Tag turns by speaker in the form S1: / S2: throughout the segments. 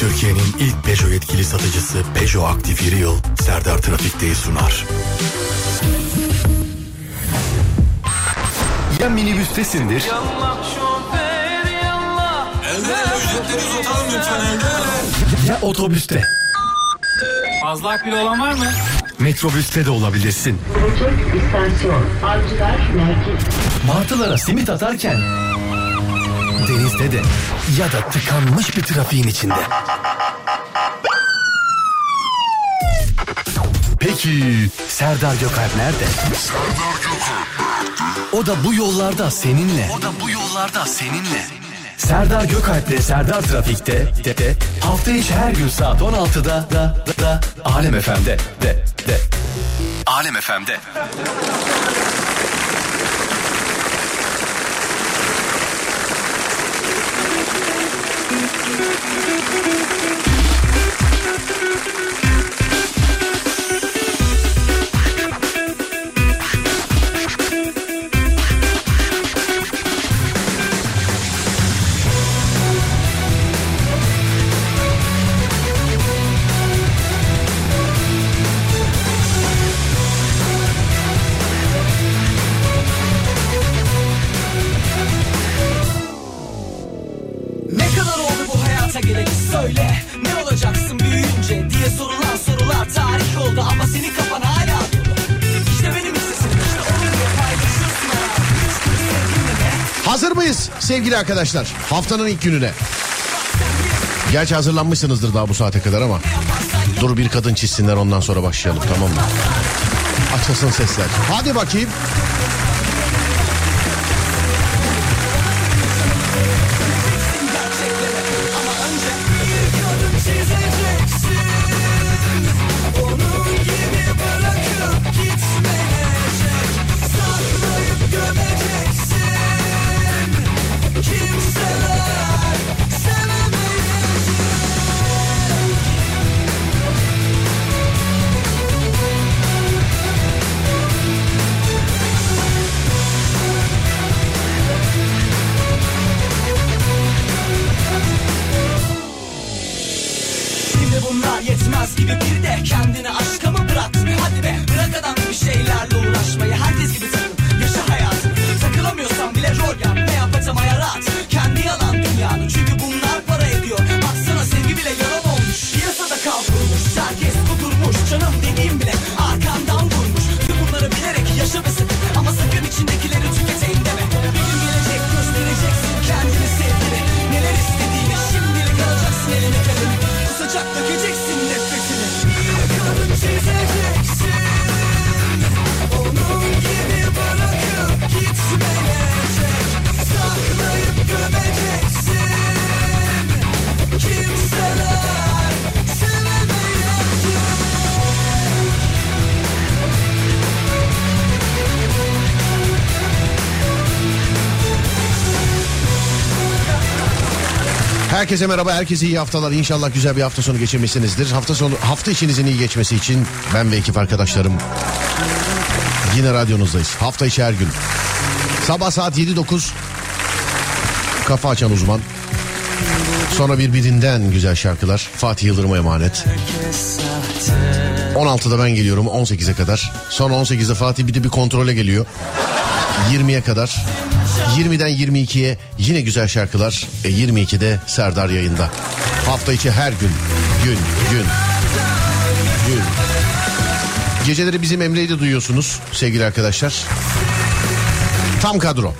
S1: Türkiye'nin ilk Peugeot yetkili satıcısı Peugeot Aktif Yıl Serdar Trafik'teyi sunar. Ya minibüstesindir
S2: Evde ücretleri uzatalım lütfen evde.
S1: ya otobüste.
S3: Fazla akbil olan var mı?
S1: Metrobüste de olabilirsin.
S4: Gelecek istasyon Avcılar Merkez.
S1: Martılara simit atarken denizde de ya da tıkanmış bir trafiğin içinde. Peki Serdar Gökalp nerede? O da bu yollarda seninle. O da bu yollarda seninle. Serdar Gökalp'le Serdar Trafik'te de, de, hafta içi her gün saat 16'da da, da, da Alem FM'de de, de. Alem FM'de.
S5: Thank you. Sevgili arkadaşlar? Haftanın ilk gününe. Gerçi hazırlanmışsınızdır daha bu saate kadar ama. Dur bir kadın çizsinler ondan sonra başlayalım tamam mı? Açılsın sesler. Hadi bakayım. Herkese merhaba, herkese iyi haftalar. İnşallah güzel bir hafta sonu geçirmişsinizdir. Hafta sonu hafta içinizin iyi geçmesi için ben ve ekip arkadaşlarım yine radyonuzdayız. Hafta içi her gün. Sabah saat 7-9 kafa açan uzman. Sonra birbirinden güzel şarkılar. Fatih Yıldırım'a emanet. 16'da ben geliyorum 18'e kadar. Sonra 18'de Fatih bir de bir kontrole geliyor. 20'ye kadar. 20'den 22'ye yine güzel şarkılar. E 22'de Serdar yayında. Hafta içi her gün. Gün, gün. Gün. Geceleri bizim Emre'yi de duyuyorsunuz sevgili arkadaşlar. Tam kadro.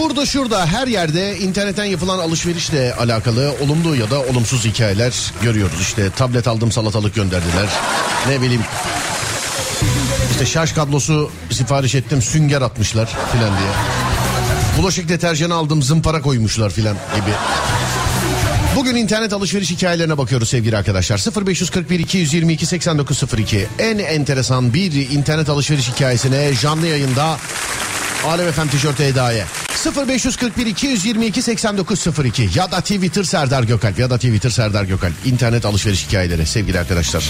S5: Burada şurada her yerde internetten yapılan alışverişle alakalı olumlu ya da olumsuz hikayeler görüyoruz. İşte tablet aldım salatalık gönderdiler. Ne bileyim işte şarj kablosu sipariş ettim sünger atmışlar filan diye. Bulaşık deterjanı aldım zımpara koymuşlar filan gibi. Bugün internet alışveriş hikayelerine bakıyoruz sevgili arkadaşlar. 0541 222 8902 en enteresan bir internet alışveriş hikayesine canlı yayında
S6: Alem FM tişörtü Eda'ya. 0541 222 8902 ya da Twitter Serdar Gökalp ya da Twitter Serdar Gökalp. İnternet alışveriş hikayeleri sevgili arkadaşlar.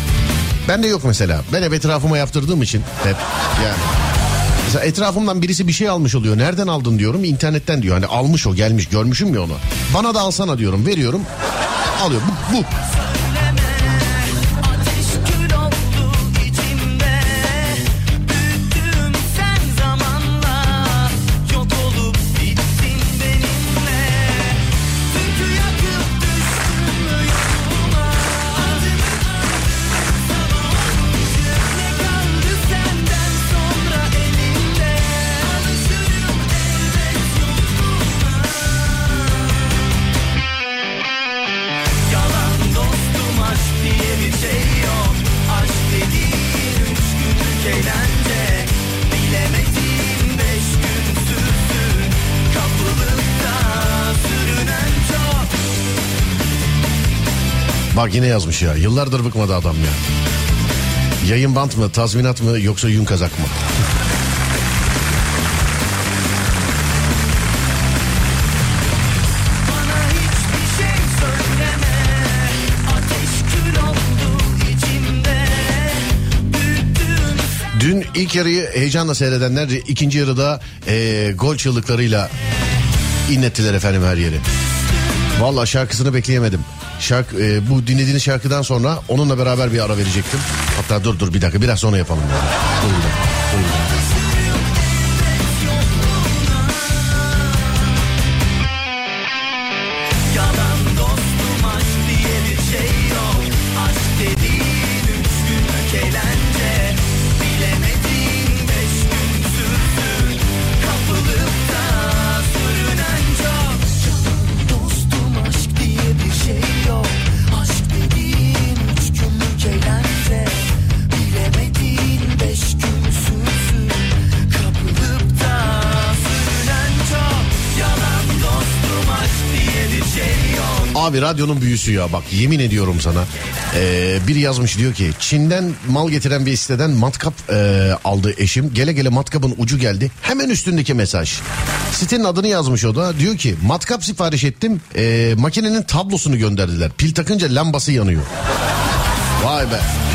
S6: Ben de yok mesela. Ben hep etrafıma yaptırdığım için hep yani. Mesela etrafımdan birisi bir şey almış oluyor. Nereden aldın diyorum. internetten diyor. Hani almış o gelmiş görmüşüm ya onu. Bana da alsana diyorum. Veriyorum. Alıyor. Bu, bu. Bak yine yazmış ya. Yıllardır bıkmadı adam ya. Yayın bant mı, tazminat mı yoksa yün kazak mı?
S7: Şey
S6: Dün ilk yarıyı heyecanla seyredenler ikinci yarıda eee, gol çığlıklarıyla inlettiler efendim her yeri. Valla şarkısını bekleyemedim. Şarkı, eee, bu dinlediğiniz şarkıdan sonra onunla beraber bir ara verecektim. Hatta dur dur bir dakika biraz sonra yapalım. Yani. Dur dakika, dur Radyonun büyüsü ya bak yemin ediyorum sana. Ee, biri yazmış diyor ki Çin'den mal getiren bir siteden matkap e, aldı eşim. Gele gele matkapın ucu geldi. Hemen üstündeki mesaj. Sitenin adını yazmış o da. Diyor ki matkap sipariş ettim. E, makinenin tablosunu gönderdiler. Pil takınca lambası yanıyor. Vay be.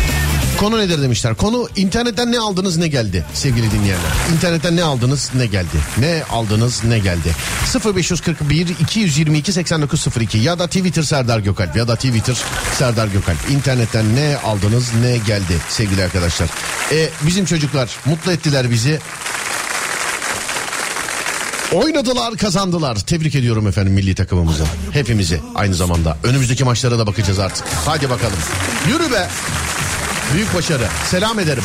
S6: Konu nedir demişler. Konu internetten ne aldınız ne geldi sevgili dinleyenler. İnternetten ne aldınız ne geldi. Ne aldınız ne geldi. 0541 222 8902 ya da Twitter Serdar Gökalp ya da Twitter Serdar Gökalp. İnternetten ne aldınız ne geldi sevgili arkadaşlar. E, bizim çocuklar mutlu ettiler bizi. Oynadılar kazandılar. Tebrik ediyorum efendim milli takımımızı. Hepimizi aynı zamanda. Önümüzdeki maçlara da bakacağız artık. Hadi bakalım. Yürü be. Büyük başarı. Selam ederim.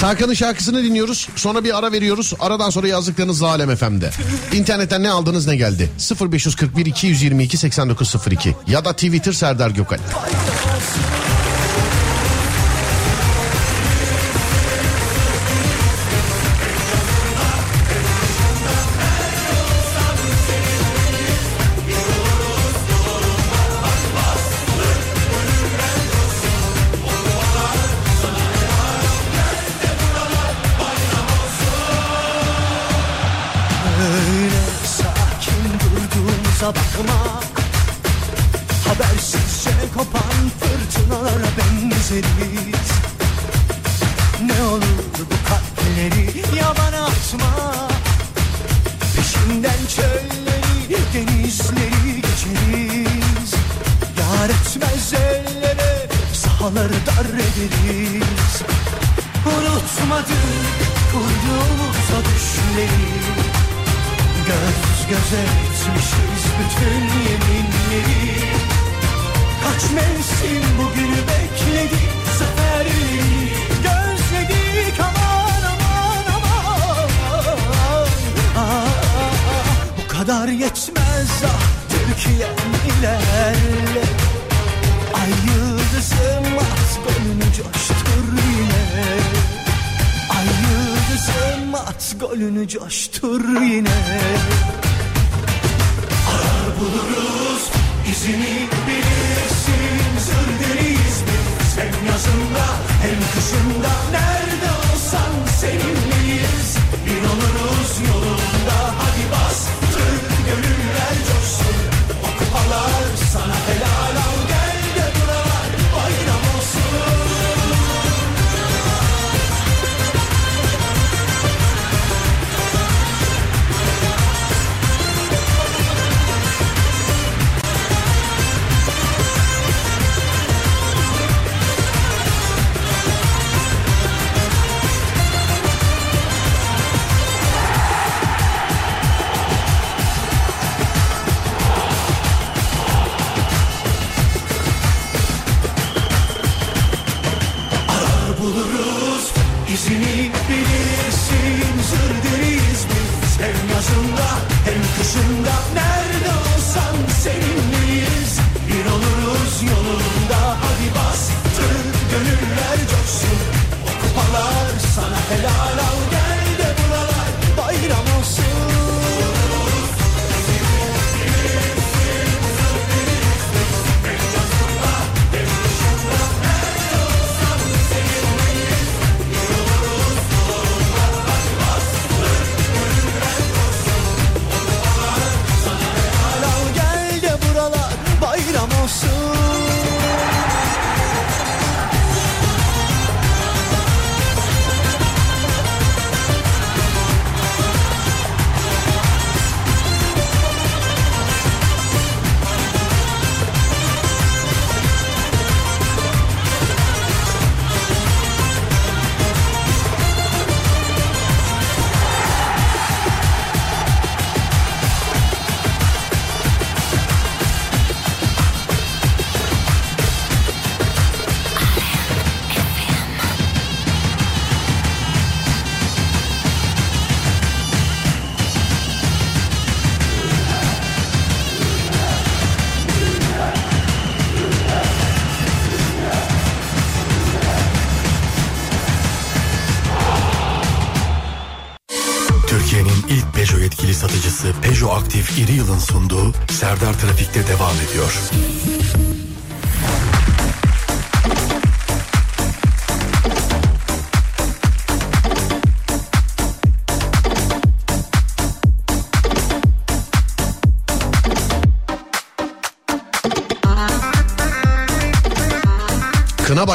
S6: Tarkan'ın şarkısını dinliyoruz. Sonra bir ara veriyoruz. Aradan sonra yazdıklarınız Alem FM'de. İnternetten ne aldınız ne geldi? 0541 222 8902 ya da Twitter Serdar Gökal.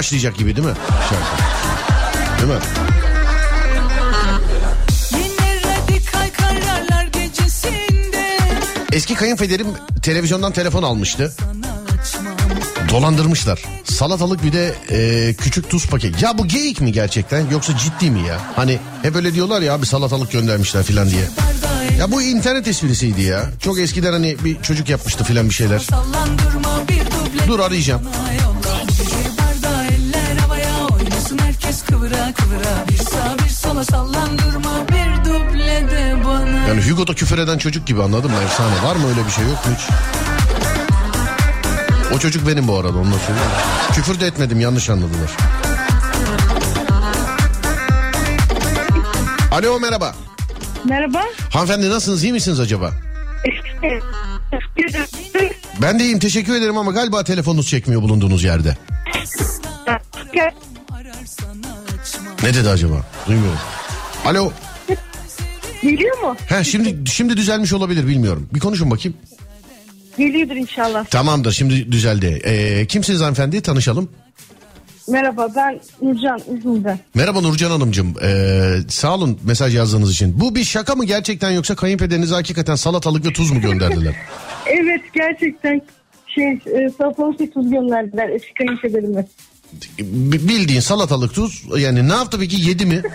S7: Başlayacak gibi değil mi? Şarkı. Değil mi? Eski kayınpederim televizyondan telefon almıştı. Dolandırmışlar. Salatalık bir de e, küçük tuz paket. Ya bu geyik mi gerçekten yoksa ciddi mi ya? Hani hep öyle diyorlar ya abi salatalık göndermişler filan diye. Ya bu internet esprisiydi ya. Çok eskiden hani bir çocuk yapmıştı filan bir şeyler. Dur arayacağım. Hugo'da küfür eden çocuk gibi anladın mı? Efsane var mı öyle bir şey yok mu hiç? O çocuk benim bu arada ondan sonra. Küfür de etmedim yanlış anladılar. Alo merhaba.
S8: Merhaba.
S7: Hanımefendi nasılsınız iyi misiniz acaba? Ben de iyiyim teşekkür ederim ama galiba telefonunuz çekmiyor bulunduğunuz yerde. Ne dedi acaba? Duymuyorum. Alo.
S8: Geliyor mu?
S7: He şimdi şimdi düzelmiş olabilir bilmiyorum. Bir konuşun bakayım.
S8: Geliyordur inşallah.
S7: Tamamdır şimdi düzeldi. Ee, kimsiniz hanımefendi tanışalım.
S8: Merhaba ben Nurcan İzmir'den.
S7: Merhaba Nurcan Hanımcığım. Ee, sağ olun mesaj yazdığınız için. Bu bir şaka mı gerçekten yoksa kayınpederinize hakikaten salatalık ve tuz mu gönderdiler?
S8: Evet gerçekten şey e, salatalık ve tuz gönderdiler eski kayınpederime.
S7: B- bildiğin salatalık tuz yani ne yaptı peki yedi mi?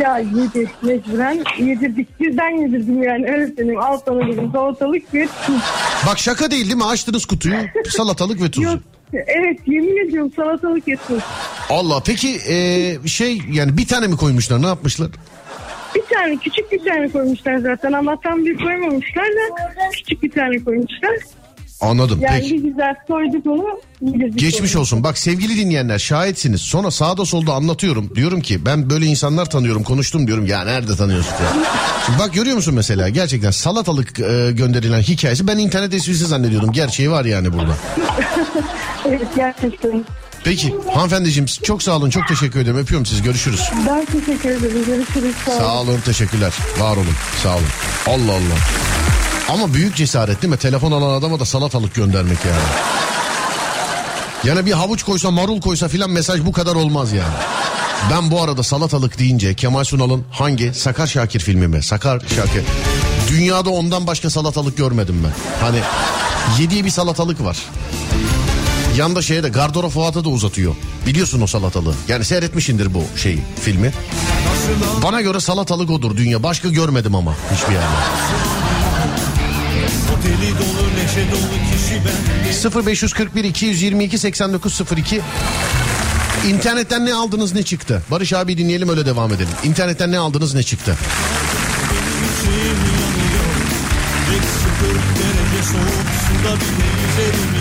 S8: Ya yedi mecburen yedirdik. Birden yedirdim yani öyle söyleyeyim. Al sana dedim salatalık ve tuz.
S7: Bak şaka değil değil mi? Açtınız kutuyu salatalık ve tuz.
S8: Yok evet yemin ediyorum salatalık ve tuz.
S7: Allah peki ee, şey yani bir tane mi koymuşlar ne yapmışlar?
S8: Bir tane küçük bir tane koymuşlar zaten ama tam bir koymamışlar da küçük bir tane koymuşlar.
S7: Anladım
S8: Yani
S7: peki.
S8: bir güzel soyduk onu.
S7: Geçmiş
S8: onu.
S7: olsun. Bak sevgili dinleyenler şahitsiniz. Sonra sağda solda anlatıyorum. Diyorum ki ben böyle insanlar tanıyorum konuştum diyorum. Ya nerede tanıyorsun ya? Şimdi bak görüyor musun mesela gerçekten salatalık e, gönderilen hikayesi ben internet esprisi zannediyordum. Gerçeği var yani burada.
S8: Evet gerçekten.
S7: Peki hanımefendiciğim çok sağ olun çok teşekkür ederim. Öpüyorum sizi görüşürüz.
S8: Ben teşekkür ederim. Görüşürüz. Sağ olun.
S7: Sağ olun teşekkürler. Var olun sağ olun. Allah Allah. Ama büyük cesaret değil mi? Telefon alan adama da salatalık göndermek yani. Yani bir havuç koysa marul koysa filan mesaj bu kadar olmaz yani. Ben bu arada salatalık deyince Kemal Sunal'ın hangi Sakar Şakir filmi mi? Sakar Şakir. Dünyada ondan başka salatalık görmedim ben. Hani yediği bir salatalık var. Yanda şeye de Gardoro Fuat'a da uzatıyor. Biliyorsun o salatalığı. Yani seyretmişindir bu şeyi filmi. Bana göre salatalık odur dünya. Başka görmedim ama hiçbir yerde.
S9: Deli dolu neşe dolu kişi ben
S7: 0541 222 8902 İnternetten ne aldınız ne çıktı? Barış abi dinleyelim öyle devam edelim. İnternetten ne aldınız ne çıktı?
S9: Benim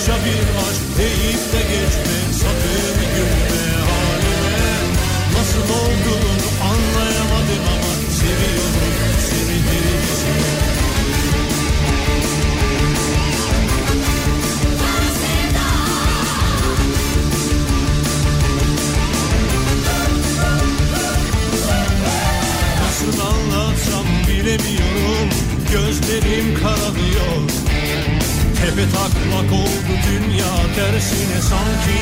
S9: Çocukça bir aşk deyip de geçme. Sakın gülme halime. Nasıl olduğunu anlayamadım ama Seviyorum seni deli Nasıl anlatsam bilemiyorum. Gözlerim kararıyor Tepe taklak oldu dünya tersine sanki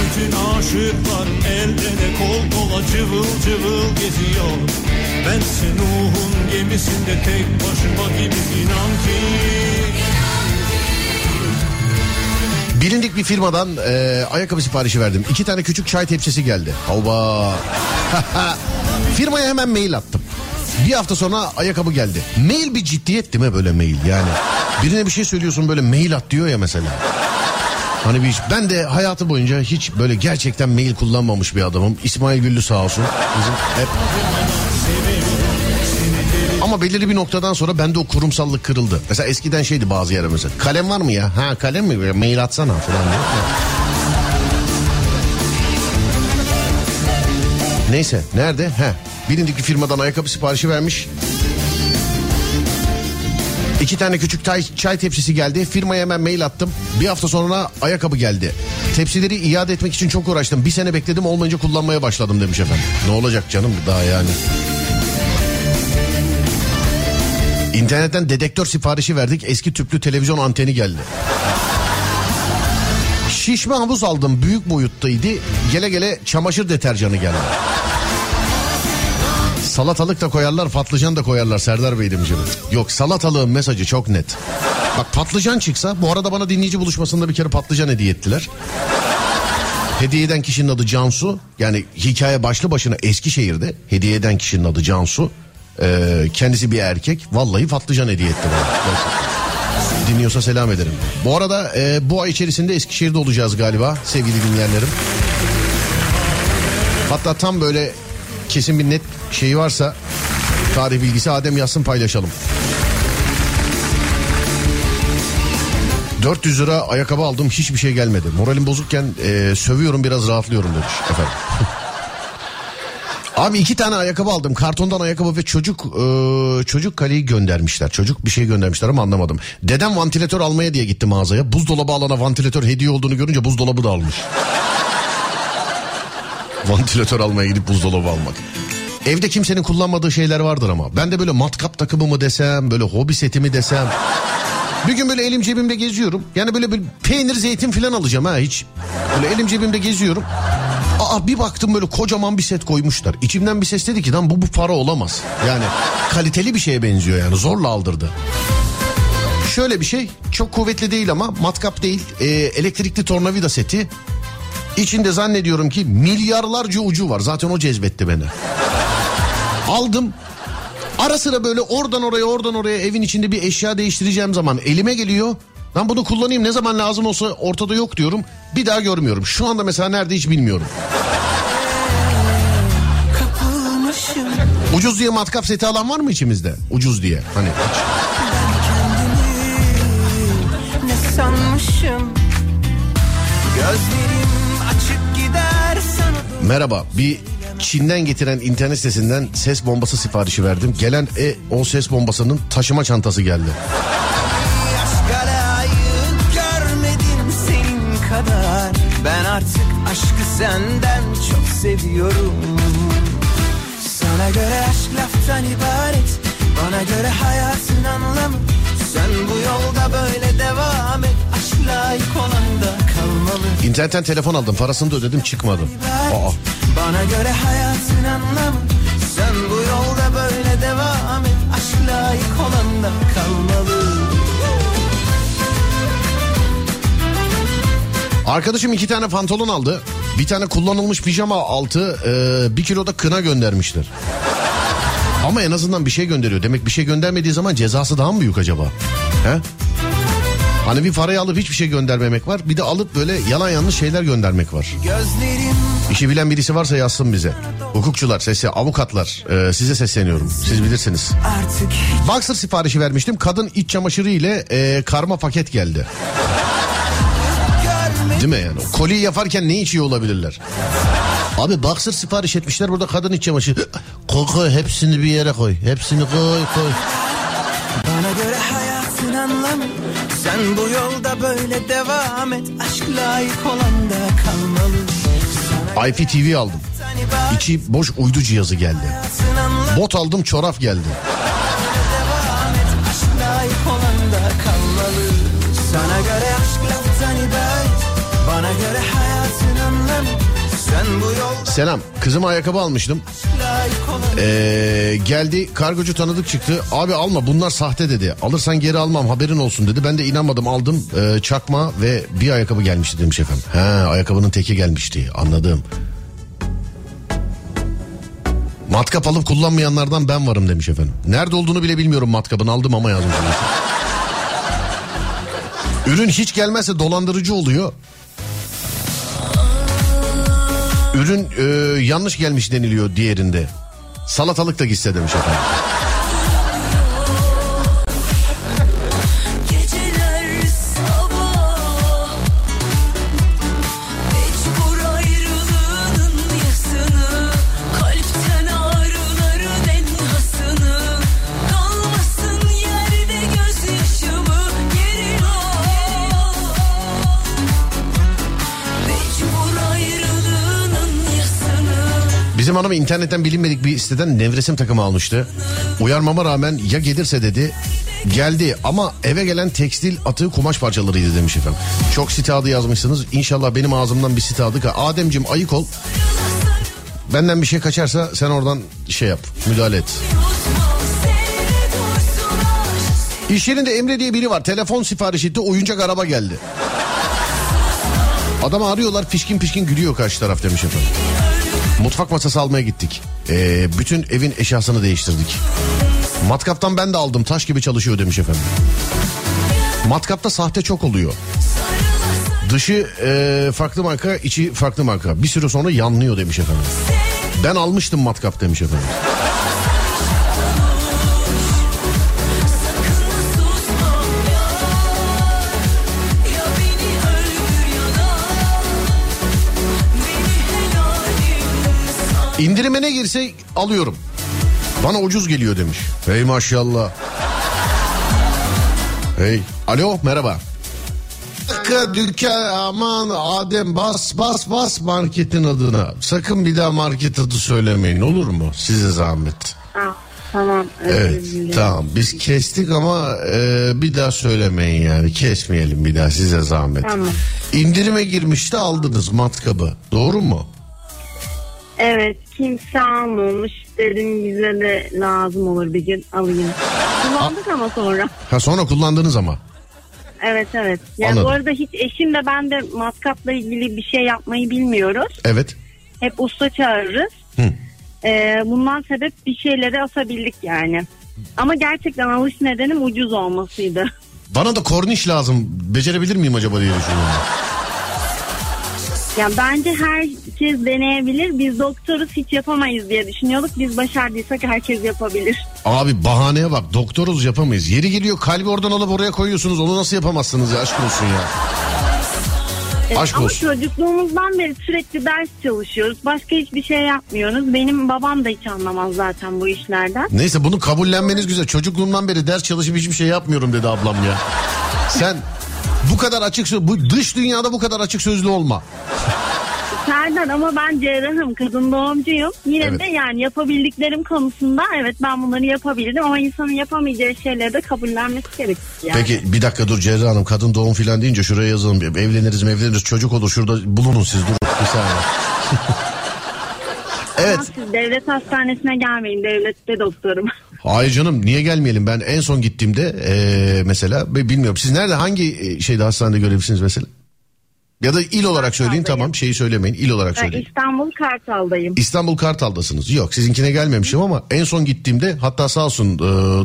S9: Bütün aşıklar el ele kol kola cıvıl cıvıl geziyor Bense Nuh'un gemisinde tek başıma gibi inan ki
S7: Bilindik bir firmadan e, ayakkabı siparişi verdim. İki tane küçük çay tepsisi geldi. Hava. Firmaya hemen mail attım. Bir hafta sonra ayakkabı geldi. Mail bir ciddiyet değil mi böyle mail yani. Birine bir şey söylüyorsun böyle mail at diyor ya mesela. Hani bir ben de hayatı boyunca hiç böyle gerçekten mail kullanmamış bir adamım. İsmail Güllü sağ olsun. Bizim hep ama belirli bir noktadan sonra bende o kurumsallık kırıldı. Mesela eskiden şeydi bazı yere mesela. Kalem var mı ya? Ha kalem mi? Mail atsana falan Neyse nerede? He. Bilindik firmadan ayakkabı siparişi vermiş. İki tane küçük çay, çay tepsisi geldi. Firmaya hemen mail attım. Bir hafta sonra ayakkabı geldi. Tepsileri iade etmek için çok uğraştım. Bir sene bekledim olmayınca kullanmaya başladım demiş efendim. Ne olacak canım daha yani. İnternetten dedektör siparişi verdik. Eski tüplü televizyon anteni geldi. Şişme havuz aldım. Büyük boyuttaydı. Gele gele çamaşır deterjanı geldi. Salatalık da koyarlar, patlıcan da koyarlar Serdar Bey demişim. Yok salatalığın mesajı çok net. Bak patlıcan çıksa bu arada bana dinleyici buluşmasında bir kere patlıcan hediye ettiler. Hediye eden kişinin adı Cansu. Yani hikaye başlı başına Eskişehir'de hediye eden kişinin adı Cansu. Ee, kendisi bir erkek. Vallahi patlıcan hediye etti bana. Dinliyorsa selam ederim. Bu arada e, bu ay içerisinde Eskişehir'de olacağız galiba sevgili dinleyenlerim. Hatta tam böyle kesin bir net şeyi varsa tarih bilgisi Adem yazsın paylaşalım. 400 lira ayakkabı aldım hiçbir şey gelmedi. Moralim bozukken e, sövüyorum biraz rahatlıyorum demiş efendim. Abi iki tane ayakkabı aldım. Kartondan ayakkabı ve çocuk e, çocuk kaleyi göndermişler. Çocuk bir şey göndermişler ama anlamadım. Dedem vantilatör almaya diye gitti mağazaya. Buzdolabı alana vantilatör hediye olduğunu görünce buzdolabı da almış. vantilatör almaya gidip buzdolabı almak. Evde kimsenin kullanmadığı şeyler vardır ama. Ben de böyle matkap takımı mı desem, böyle hobi seti mi desem. Bir gün böyle elim cebimde geziyorum. Yani böyle bir peynir zeytin falan alacağım ha hiç. Böyle elim cebimde geziyorum. Aa bir baktım böyle kocaman bir set koymuşlar. İçimden bir ses dedi ki lan bu bu para olamaz. Yani kaliteli bir şeye benziyor yani zorla aldırdı. Şöyle bir şey çok kuvvetli değil ama matkap değil e, elektrikli tornavida seti. İçinde zannediyorum ki milyarlarca ucu var zaten o cezbetti beni. Aldım ara sıra böyle oradan oraya oradan oraya evin içinde bir eşya değiştireceğim zaman elime geliyor. Ben bunu kullanayım ne zaman lazım olsa ortada yok diyorum. Bir daha görmüyorum. Şu anda mesela nerede hiç bilmiyorum.
S6: Kapılmışım
S7: Ucuz diye matkap seti alan var mı içimizde? Ucuz diye. Hani hiç.
S6: ne sanmışım Gözlerim açık gider sana
S7: Merhaba bir Çin'den. Getiren internet sitesinden ses bombası siparişi verdim. Gelen e, o ses bombasının taşıma çantası geldi.
S6: Ben artık aşkı senden çok seviyorum. Sana göre aşk laftan ibaret. Bana göre hayatın anlamı. Sen bu yolda böyle devam et. Aşk layık olan
S7: İnternetten telefon aldım parasını da ödedim çıkmadı. Aa,
S6: Bana göre hayatın anlamı Sen bu yolda böyle devam et Aşk layık olan da kalmalı
S7: Arkadaşım iki tane pantolon aldı. Bir tane kullanılmış pijama altı e, bir kilo da kına göndermişler. Ama en azından bir şey gönderiyor. Demek bir şey göndermediği zaman cezası daha mı büyük acaba? He? Hani bir parayı alıp hiçbir şey göndermemek var. Bir de alıp böyle yalan yanlış şeyler göndermek var. İşi bilen birisi varsa yazsın bize. Hukukçular, sesi, avukatlar e, size sesleniyorum. Siz bilirsiniz. Boxer siparişi vermiştim. Kadın iç çamaşırı ile e, karma paket geldi. Değil mi yani? Koliyi yaparken ne içiyor olabilirler? Abi boxer sipariş etmişler burada kadın iç çamaşırı. Koy hepsini bir yere koy. Hepsini koy koy.
S6: Anlamı Sen bu yolda böyle devam et. Aşk layık olan da kalmalı. Sana
S7: IPTV aldım. İçi boş uydu cihazı geldi. Bot aldım çorap geldi.
S6: Sana göre aşk laftan ibaret
S7: Selam. Kızıma ayakkabı almıştım. Ee, geldi kargocu tanıdık çıktı. Abi alma bunlar sahte dedi. Alırsan geri almam haberin olsun dedi. Ben de inanmadım aldım Ee, çakma ve bir ayakkabı gelmişti demiş efendim. He ayakkabının teki gelmişti anladım. Matkap alıp kullanmayanlardan ben varım demiş efendim. Nerede olduğunu bile bilmiyorum matkapın aldım ama yazmış. Ürün hiç gelmezse dolandırıcı oluyor. Ürün e, yanlış gelmiş deniliyor diğerinde. Salatalık da gitse demiş efendim. Bizim hanım internetten bilinmedik bir siteden nevresim takımı almıştı. Uyarmama rağmen ya gelirse dedi. Geldi ama eve gelen tekstil atığı kumaş parçalarıydı demiş efendim. Çok site adı yazmışsınız. İnşallah benim ağzımdan bir site adı. Ademcim ayık ol. Benden bir şey kaçarsa sen oradan şey yap. Müdahale et. İş yerinde Emre diye biri var. Telefon sipariş etti. Oyuncak araba geldi. Adamı arıyorlar pişkin pişkin gülüyor karşı taraf demiş efendim. Mutfak masası almaya gittik. Ee, bütün evin eşyasını değiştirdik. Matkaptan ben de aldım taş gibi çalışıyor demiş efendim. Matkapta sahte çok oluyor. Dışı e, farklı marka içi farklı marka. Bir süre sonra yanlıyor demiş efendim. Ben almıştım matkap demiş efendim. İndirime ne girse alıyorum. Bana ucuz geliyor demiş. Hey maşallah. Hey. Alo merhaba. Dakika dükkan aman Adem bas bas bas marketin adına. Sakın bir daha market adı söylemeyin olur mu? Size zahmet.
S10: Ah, tamam.
S7: Evet tamam biz kestik ama e, bir daha söylemeyin yani kesmeyelim bir daha size zahmet.
S10: Tamam.
S7: İndirime girmişti aldınız matkabı doğru mu?
S10: Evet kimse almamış. Dedim bize de lazım olur bir gün alayım. Kullandık ama sonra.
S7: Ha sonra kullandınız ama.
S10: Evet evet. Yani
S7: Anladım.
S10: bu arada hiç eşimle ben de matkapla ilgili bir şey yapmayı bilmiyoruz.
S7: Evet.
S10: Hep usta çağırırız.
S7: Hı.
S10: Ee, bundan sebep bir şeyleri asabildik yani. Ama gerçekten alış nedenim ucuz olmasıydı.
S7: Bana da korniş lazım. Becerebilir miyim acaba diye düşünüyorum.
S10: Ya bence herkes deneyebilir. Biz doktoruz hiç yapamayız diye düşünüyorduk. Biz başardıysak herkes yapabilir.
S7: Abi bahaneye bak doktoruz yapamayız. Yeri geliyor kalbi oradan alıp oraya koyuyorsunuz. Onu nasıl yapamazsınız ya aşk olsun ya.
S10: Evet,
S7: Aşk
S10: ama
S7: olsun.
S10: çocukluğumuzdan beri sürekli ders çalışıyoruz. Başka hiçbir şey yapmıyoruz. Benim babam da hiç anlamaz zaten bu işlerden.
S7: Neyse bunu kabullenmeniz güzel. Çocukluğumdan beri ders çalışıp hiçbir şey yapmıyorum dedi ablam ya. Sen bu kadar açık bu dış dünyada bu kadar açık sözlü olma.
S10: Serdar ama ben cerrahım, kadın doğumcuyum. Yine
S7: Evet.
S10: de yani yapabildiklerim konusunda evet ben bunları yapabildim ama insanın yapamayacağı şeyleri de kabullenmesi gerekir. Yani.
S7: Peki bir dakika dur Cerrah Hanım kadın doğum filan deyince şuraya yazalım. Evleniriz evleniriz çocuk olur şurada bulunun siz durun bir saniye. evet.
S10: Siz devlet hastanesine gelmeyin, devlette doktorum.
S7: Hayır canım niye gelmeyelim ben en son gittiğimde eee, mesela bilmiyorum siz nerede hangi e, şeyde hastanede görevlisiniz mesela? Ya da il olarak söyleyin tamam şeyi söylemeyin il olarak
S10: Ben
S7: söyleyin.
S10: İstanbul Kartal'dayım.
S7: İstanbul Kartal'dasınız. Yok sizinkine gelmemişim ama en son gittiğimde hatta sağ olsun e,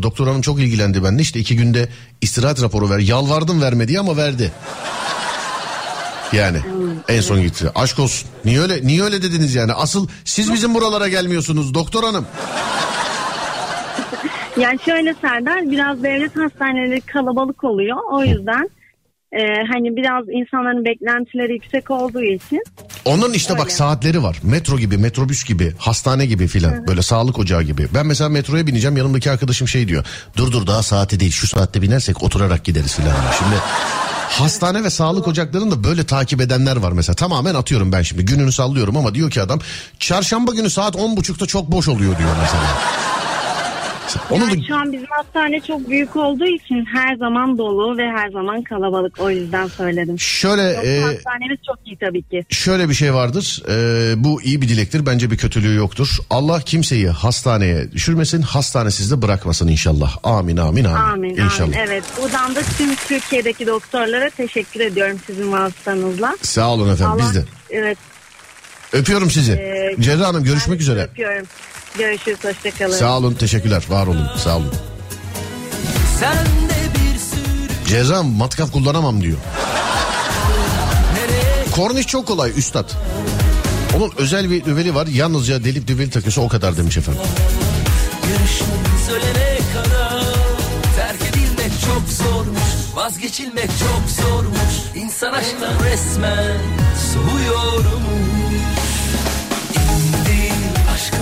S7: doktor hanım çok ilgilendi benimle. İşte iki günde istirahat raporu ver. Yalvardım verme diye ama verdi. Yani en son gitti. Aşk olsun. Niye öyle niye öyle dediniz yani? Asıl siz bizim buralara gelmiyorsunuz doktor hanım.
S10: Yani şöyle Serdar biraz devlet hastaneleri kalabalık oluyor. O yüzden e, hani biraz insanların beklentileri yüksek olduğu için
S7: Onun işte bak
S10: Öyle.
S7: saatleri var. Metro gibi, metrobüs gibi, hastane gibi filan. Böyle sağlık ocağı gibi. Ben mesela metroya bineceğim yanımdaki arkadaşım şey diyor. Dur dur daha saati değil şu saatte binersek oturarak gideriz filan. Şimdi hastane ve sağlık ocaklarını da böyle takip edenler var mesela. Tamamen atıyorum ben şimdi gününü sallıyorum ama diyor ki adam çarşamba günü saat on buçukta çok boş oluyor diyor mesela. Onun da
S10: yani şu an bizim hastane çok büyük olduğu için her zaman dolu ve her zaman kalabalık. O yüzden söyledim.
S7: şöyle e,
S10: hastanemiz çok iyi tabii ki.
S7: şöyle bir şey vardır. Ee, bu iyi bir dilektir. Bence bir kötülüğü yoktur. Allah kimseyi hastaneye düşürmesin. Hastanesiz de bırakmasın inşallah. Amin amin amin.
S10: Amin,
S7: inşallah.
S10: amin. Evet, buradan da tüm Türkiye'deki doktorlara teşekkür ediyorum sizin vasıtanızla.
S7: Sağ olun efendim
S10: Allah-
S7: biz de.
S10: Evet.
S7: Öpüyorum sizi.
S10: e,
S7: Cerrah Hanım görüşmek üzere.
S10: Öpüyorum. Görüşürüz, hoşçakalın.
S7: Sağ olun teşekkürler var olun sağ olun.
S6: Sen de bir sürü
S7: Cerrah matkap kullanamam diyor. Korniş çok kolay üstad. Onun özel bir düveli var yalnızca delip düveli takıyorsa o kadar demiş efendim.
S6: Görüşümüz ölene kadar Terk edilmek çok zormuş Vazgeçilmek çok zormuş İnsan aşktan resmen soğuyorum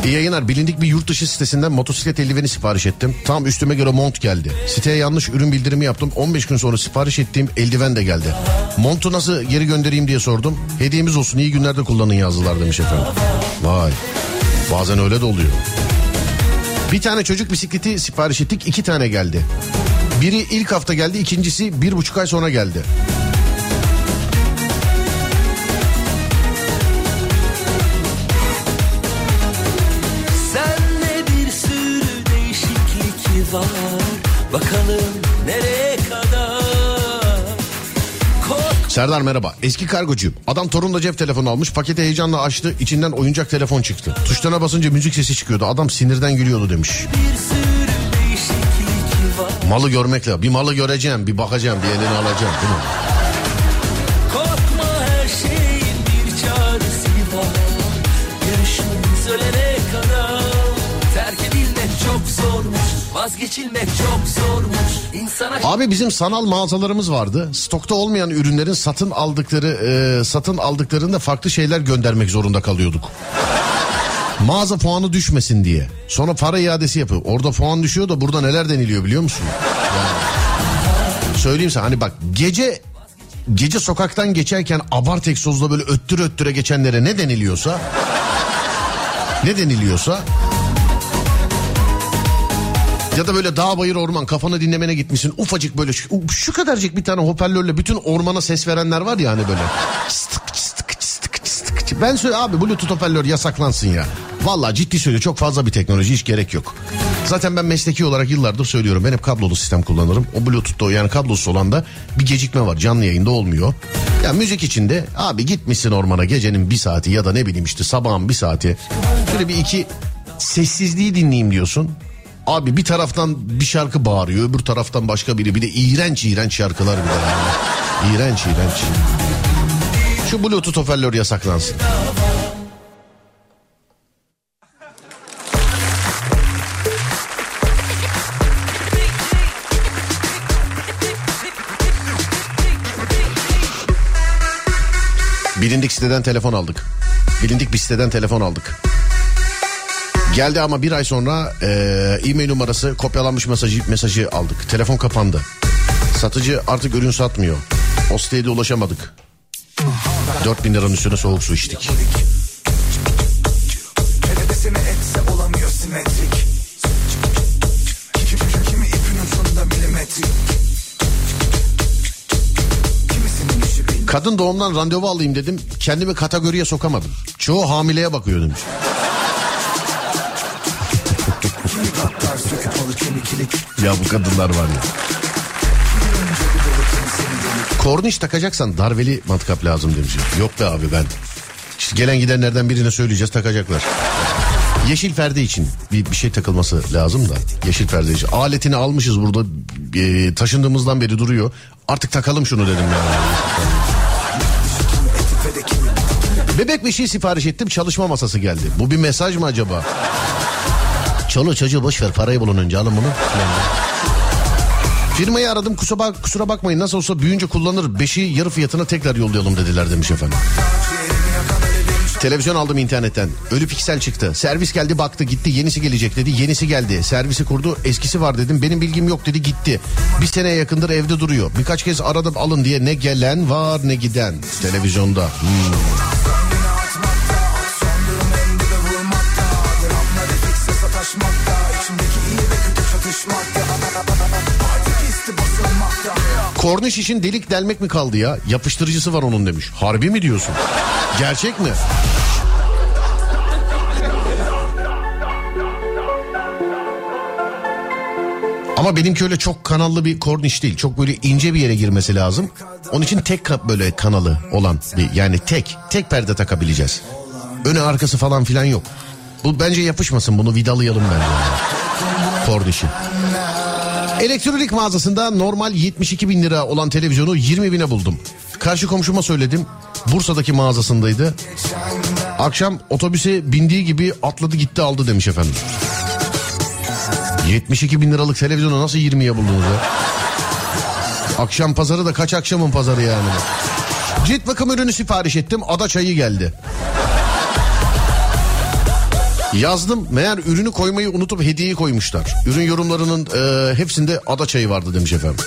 S7: İyi yayınlar. Bilindik bir yurt dışı sitesinden motosiklet eldiveni sipariş ettim. Tam üstüme göre mont geldi. Siteye yanlış ürün bildirimi yaptım. 15 gün sonra sipariş ettiğim eldiven de geldi. Montu nasıl geri göndereyim diye sordum. Hediyemiz olsun iyi günlerde kullanın yazdılar demiş efendim. Vay. Bazen öyle de oluyor. Bir tane çocuk bisikleti sipariş ettik. iki tane geldi. Biri ilk hafta geldi. ikincisi bir buçuk ay sonra geldi. Serdar merhaba. Eski kargocuyum. Adam torunla cep telefonu almış. Paketi heyecanla açtı. İçinden oyuncak telefon çıktı. Tuşlarına basınca müzik sesi çıkıyordu. Adam sinirden gülüyordu demiş. Malı görmekle. Bir malı göreceğim, bir bakacağım, bir elini alacağım. Değil mi?
S6: Vazgeçilmek çok zormuş
S7: Abi bizim sanal mağazalarımız vardı. Stokta olmayan ürünlerin satın aldıkları, e, satın aldıklarında farklı şeyler göndermek zorunda kalıyorduk. Mağaza puanı düşmesin diye. Sonra para iadesi yapıyor. Orada puan düşüyor da burada neler deniliyor biliyor musun? Yani, söyleyeyim sana hani bak gece gece sokaktan geçerken abart egzozla böyle öttüre öttüre geçenlere ne deniliyorsa ne deniliyorsa ya da böyle dağ bayır orman kafanı dinlemene gitmişsin ufacık böyle şu, şu kadarcık bir tane hoparlörle bütün ormana ses verenler var ya hani böyle. Stık stık stık stık. Ben söyle abi bluetooth hoparlör yasaklansın ya. Vallahi ciddi söylüyorum çok fazla bir teknoloji hiç gerek yok. Zaten ben mesleki olarak yıllardır söylüyorum ben hep kablolu sistem kullanırım. O bluetooth'ta yani kablosuz olan da bir gecikme var canlı yayında olmuyor. Ya müzik içinde abi gitmişsin ormana gecenin bir saati ya da ne bileyim işte sabahın bir saati. Böyle bir iki sessizliği dinleyeyim diyorsun. Abi bir taraftan bir şarkı bağırıyor öbür taraftan başka biri bir de iğrenç iğrenç şarkılar bir de yani. İğrenç iğrenç. Şu bluetooth hoparlör yasaklansın. Bilindik siteden telefon aldık. Bilindik bir siteden telefon aldık. Geldi ama bir ay sonra e, e-mail numarası kopyalanmış mesajı, mesajı aldık. Telefon kapandı. Satıcı artık ürün satmıyor. O siteye de ulaşamadık. 4000 liranın üstüne soğuk su içtik. Kadın doğumdan randevu alayım dedim. Kendimi kategoriye sokamadım. Çoğu hamileye bakıyor demiş. Ya bu kadınlar var ya. Korniş takacaksan darveli matkap lazım demiş. Yok be abi ben. İşte gelen gidenlerden birine söyleyeceğiz takacaklar. Yeşil perde için bir, bir şey takılması lazım da. Yeşil perde için. Aletini almışız burada. e, taşındığımızdan beri duruyor. Artık takalım şunu dedim ya. Bebek bir şey sipariş ettim çalışma masası geldi. Bu bir mesaj mı acaba? Çoluğu çocuğu boş ver parayı bulun önce alın bunu. Firmayı aradım kusura, bak, kusura bakmayın nasıl olsa büyüyünce kullanır. Beşi yarı fiyatına tekrar yollayalım dediler demiş efendim. Televizyon aldım internetten. Ölü piksel çıktı. Servis geldi baktı gitti yenisi gelecek dedi. Yenisi geldi. Servisi kurdu eskisi var dedim. Benim bilgim yok dedi gitti. Bir seneye yakındır evde duruyor. Birkaç kez aradım alın diye ne gelen var ne giden. Televizyonda. Hmm. Korniş için delik delmek mi kaldı ya? Yapıştırıcısı var onun demiş. Harbi mi diyorsun? Gerçek mi? Ama benimki öyle çok kanallı bir korniş değil. Çok böyle ince bir yere girmesi lazım. Onun için tek böyle kanalı olan bir yani tek tek perde takabileceğiz. Önü arkası falan filan yok. Bu bence yapışmasın bunu vidalayalım bence. Kornişi. Elektronik mağazasında normal 72 bin lira olan televizyonu 20 bine buldum. Karşı komşuma söyledim. Bursa'daki mağazasındaydı. Akşam otobüse bindiği gibi atladı gitti aldı demiş efendim. 72 bin liralık televizyonu nasıl 20'ye buldunuz ya? Akşam pazarı da kaç akşamın pazarı yani? Cilt bakım ürünü sipariş ettim. Ada çayı geldi. Yazdım meğer ürünü koymayı unutup hediyeyi koymuşlar. Ürün yorumlarının e, hepsinde ada çayı vardı demiş efendim.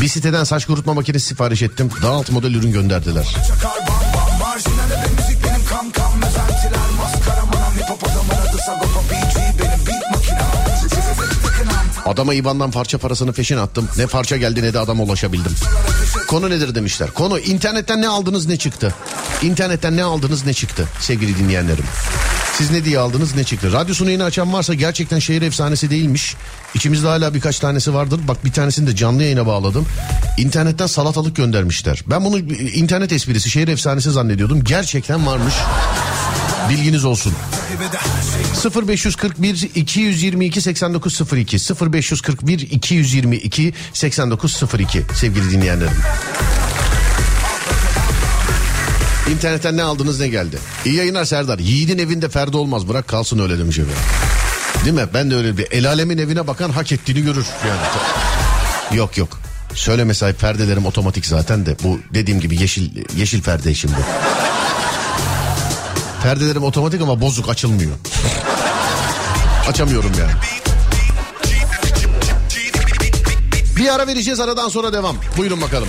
S7: Bir siteden saç kurutma makinesi sipariş ettim. Daha alt model ürün gönderdiler. Adama IBAN'dan parça parasını peşin attım. Ne parça geldi ne de adama ulaşabildim. Konu nedir demişler. Konu internetten ne aldınız ne çıktı? İnternetten ne aldınız ne çıktı sevgili dinleyenlerim. Siz ne diye aldınız ne çıktı? Radyosunu yeni açan varsa gerçekten şehir efsanesi değilmiş. İçimizde hala birkaç tanesi vardır. Bak bir tanesini de canlı yayına bağladım. İnternetten salatalık göndermişler. Ben bunu internet esprisi şehir efsanesi zannediyordum. Gerçekten varmış. Bilginiz olsun. 0541 222 8902 0541 222 8902 sevgili dinleyenlerim. İnternetten ne aldınız ne geldi? İyi yayınlar Serdar. Yiğidin evinde Ferdi olmaz bırak kalsın öyle demiş efendim. Değil mi? Ben de öyle bir el alemin evine bakan hak ettiğini görür. Yani. Yok yok. Söyleme sahip perdelerim otomatik zaten de bu dediğim gibi yeşil yeşil perde şimdi. Perdelerim otomatik ama bozuk açılmıyor. Açamıyorum yani. Bir ara vereceğiz aradan sonra devam. Buyurun bakalım.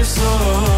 S5: Kader sağ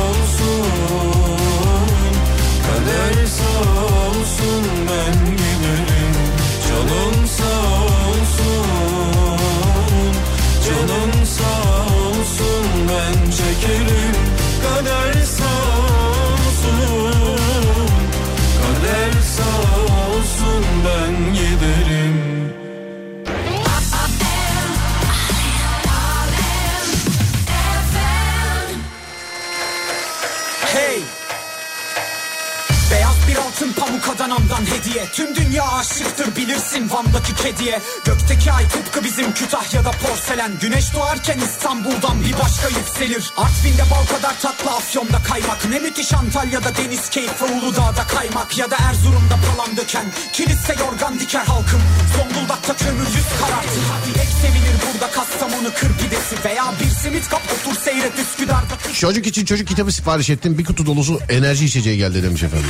S11: Adana'mdan hediye Tüm dünya aşıktır bilirsin Van'daki kediye. Gökteki ay tıpkı bizim Kütahya'da porselen. Güneş doğarken İstanbul'dan bir başka yükselir. Artvin'de bal kadar tatlı Afyon'da kaymak. Ne müthiş Antalya'da deniz keyfi Uludağ'da kaymak. Ya da Erzurum'da palan döken. Kilise yorgan diker halkım. Zonguldak'ta kömür yüz karartı. Dilek sevilir burada Kastamonu kır pidesi. Veya bir simit kap otur seyret Üsküdar'da
S7: Çocuk için çocuk kitabı sipariş ettim. Bir kutu dolusu enerji içeceği geldi demiş efendim.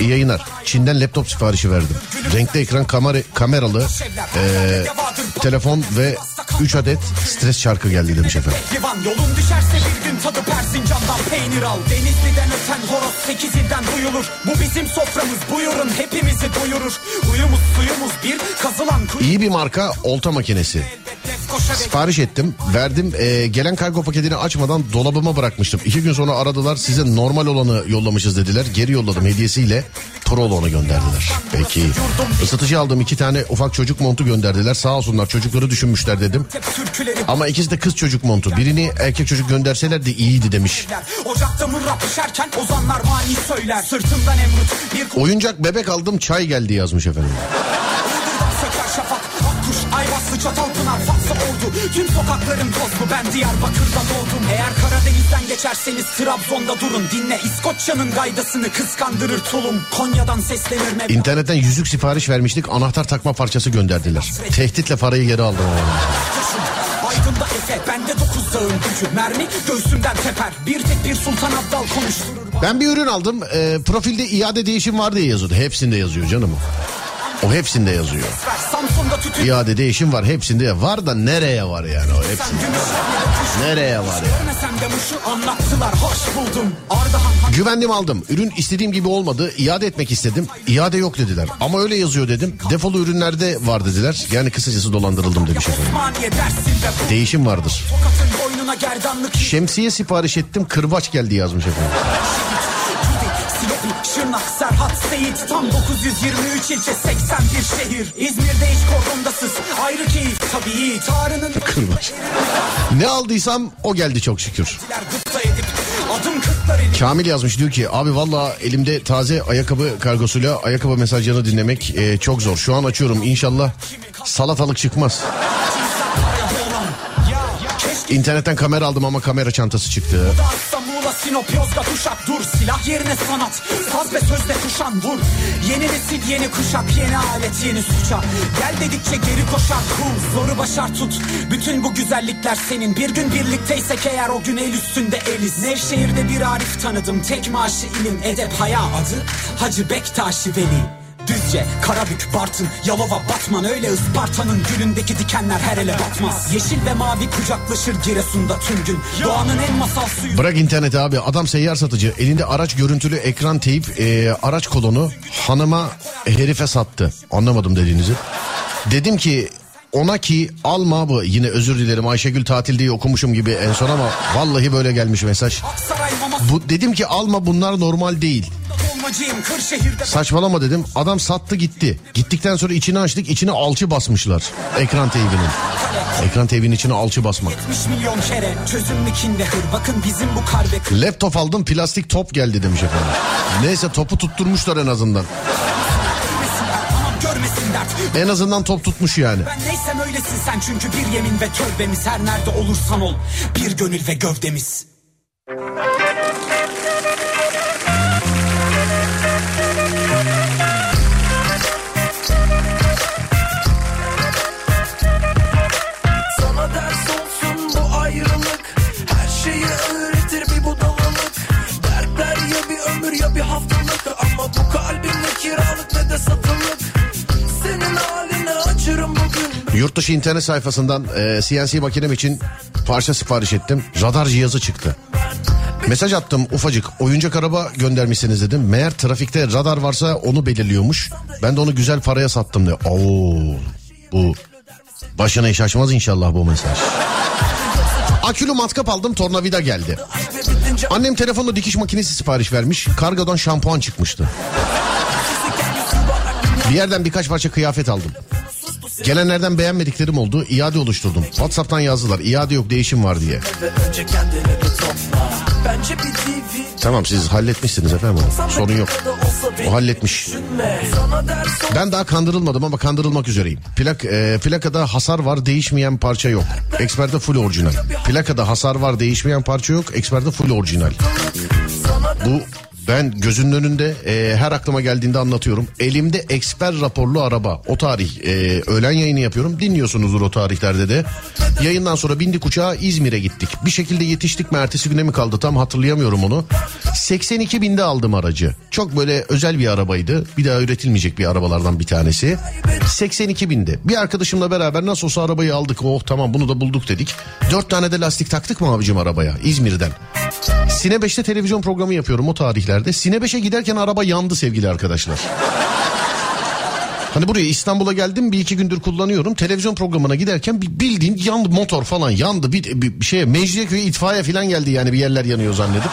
S7: İyi yayınlar. Çin'den laptop siparişi verdim. Renkli ekran kamera, kameralı eee, telefon ve 3 adet stres çarkı geldi demiş efendim.
S11: Yolun düşerse bir gün tadı Persincan'dan peynir al Denizli'den öten horoz sekiz ilden duyulur Bu bizim soframız buyurun hepimizi doyurur Uyumuz suyumuz bir kazılan kuyu
S7: İyi bir marka olta makinesi. Sipariş ettim, verdim. Eee, gelen kargo paketini açmadan dolabıma bırakmıştım. İki gün sonra aradılar. Size normal olanı yollamışız dediler. Geri yolladım hediyesiyle. Torol onu gönderdiler. Peki. Isıtıcı aldım iki tane ufak çocuk montu gönderdiler. Sağ olsunlar çocukları düşünmüşler dedim. Ama ikisi de kız çocuk montu. Birini erkek çocuk gönderselerdi iyiydi demiş. Oyuncak bebek aldım çay geldi yazmış efendim.
S11: Şafak Akkuş, Ayvaslı, Çatalpınar, Fatsa oldu. Tüm sokakların tozlu. Ben Diyarbakır'da doğdum. Eğer Karadeniz'den geçerseniz Trabzon'da durun. Dinle İskoçya'nın gaydasını kıskandırır tulum. Konya'dan seslenir mev
S7: İnternetten yüzük sipariş vermiştik. Anahtar takma parçası gönderdiler. Tehditle parayı geri aldım.
S11: Aydın'da Efe bende dokuz dağın gücü. Mermi göğsümden teper. Bir tek bir sultan abdal konuşturur.
S7: Ben bir ürün aldım. E, profilde iade değişim var diye yazıyordu. Hepsinde yazıyor canım. O hepsinde yazıyor. İade değişim var hepsinde var da nereye var yani o hepsinde. Nereye var ya?
S11: Görmesem de muşu anlattılar hoş buldum Ardahan
S7: Güvendim aldım. Ürün istediğim gibi olmadı. İade etmek istedim. İade yok dediler. Ama öyle yazıyor dedim. Defolu ürünlerde var dediler. Yani kısacası dolandırıldım demiş efendim. Değişim vardır. Şemsiye sipariş ettim kırbaç geldi yazmış efendim.
S11: Şırnak, Serhat, Seyit Tam 923 ilçe 81 şehir İzmir'de hiç kordondasız Ayrı keyif tabii Tarı'nın
S7: Kırbaç. Ne aldıysam o geldi çok şükür. Kamil yazmış diyor ki abi valla elimde taze ayakkabı kargosuyla ayakkabı mesajlarını dinlemek e, çok zor. Şu an açıyorum inşallah salatalık çıkmaz. İnternetten kamera aldım ama kamera çantası çıktı.
S11: Muğla, Sinop, Yozgat, Uşak Dur. Silah yerine sanat. Saz ve sözle kuşan vur. Yeni nesil yeni kuşak Yeni alet yeni suça. Gel dedikçe geri koşar Kul zoru başar tut. Bütün bu güzellikler senin. Bir gün birlikteysek eğer o gün el üstünde eliz. Nevşehir'de bir Arif tanıdım. Tek maaşı ilim edep haya adı Hacı Bektaşi Veli Düzce, Karabük, Bartın, Yalova, Batman Öyle Isparta'nın gülündeki dikenler her ele batmaz Yeşil ve mavi kucaklaşır Giresun'da tüm gün Doğanın en masal suyu
S7: Bırak interneti abi adam seyyar satıcı elinde araç görüntülü ekran teyip e, araç kolonu hanıma herife sattı. Anlamadım dediğinizi. Dedim ki ona ki alma bu yine özür dilerim Ayşegül tatil diye okumuşum gibi en son ama vallahi böyle gelmiş mesaj. Bu dedim ki alma bunlar normal değil. Saçmalama dedim. Adam sattı gitti. Gittikten sonra içini açtık. içine alçı basmışlar. Ekran teybinin. Ekran teybinin içine alçı basmak.
S11: 70 milyon kere çözümlü kin ve hır Bakın bizim bu
S7: Laptop aldım plastik top geldi demiş efendim. Neyse topu tutturmuşlar en azından. En azından top tutmuş yani.
S11: Ben neysem öylesin sen çünkü bir yemin ve tövbemiz Her nerede olursan ol bir gönül ve gövdemiz
S7: Yurt dışı internet sayfasından e, CNC makinem için parça sipariş ettim. Radar cihazı çıktı. Mesaj attım ufacık oyuncak araba göndermişsiniz dedim. Meğer trafikte radar varsa onu belirliyormuş. Ben de onu güzel paraya sattım diyor. Oo, bu başına iş açmaz inşallah bu mesaj. Akülü matkap aldım tornavida geldi. Annem telefonla dikiş makinesi sipariş vermiş. Kargodan şampuan çıkmıştı. Bir yerden birkaç parça kıyafet aldım. Gelenlerden beğenmediklerim oldu. İade oluşturdum. Whatsapp'tan yazdılar. İade yok değişim var diye. Tamam siz halletmişsiniz efendim. onu. Sorun yok. O halletmiş. Ben daha kandırılmadım ama kandırılmak üzereyim. Plak, e, plakada hasar var değişmeyen parça yok. Eksperde full orijinal. Plakada hasar var değişmeyen parça yok. Eksperde full orijinal. Bu ben gözünün önünde e, her aklıma geldiğinde anlatıyorum. Elimde eksper raporlu araba. O tarih e, öğlen yayını yapıyorum. Dinliyorsunuzdur o tarihlerde de. Yayından sonra bindik uçağa İzmir'e gittik. Bir şekilde yetiştik mi ertesi güne mi kaldı tam hatırlayamıyorum onu. 82 binde aldım aracı. Çok böyle özel bir arabaydı. Bir daha üretilmeyecek bir arabalardan bir tanesi. 82 binde. Bir arkadaşımla beraber nasıl olsa arabayı aldık. Oh tamam bunu da bulduk dedik. Dört tane de lastik taktık mı abicim arabaya İzmir'den. Sine 5'te televizyon programı yapıyorum o tarihlerde. Sine 5'e giderken araba yandı sevgili arkadaşlar. Hani buraya İstanbul'a geldim bir iki gündür kullanıyorum. Televizyon programına giderken bildiğin yandı motor falan yandı. Bir, bir, şeye Mecidiyeköy'e itfaiye falan geldi yani bir yerler yanıyor zannedip.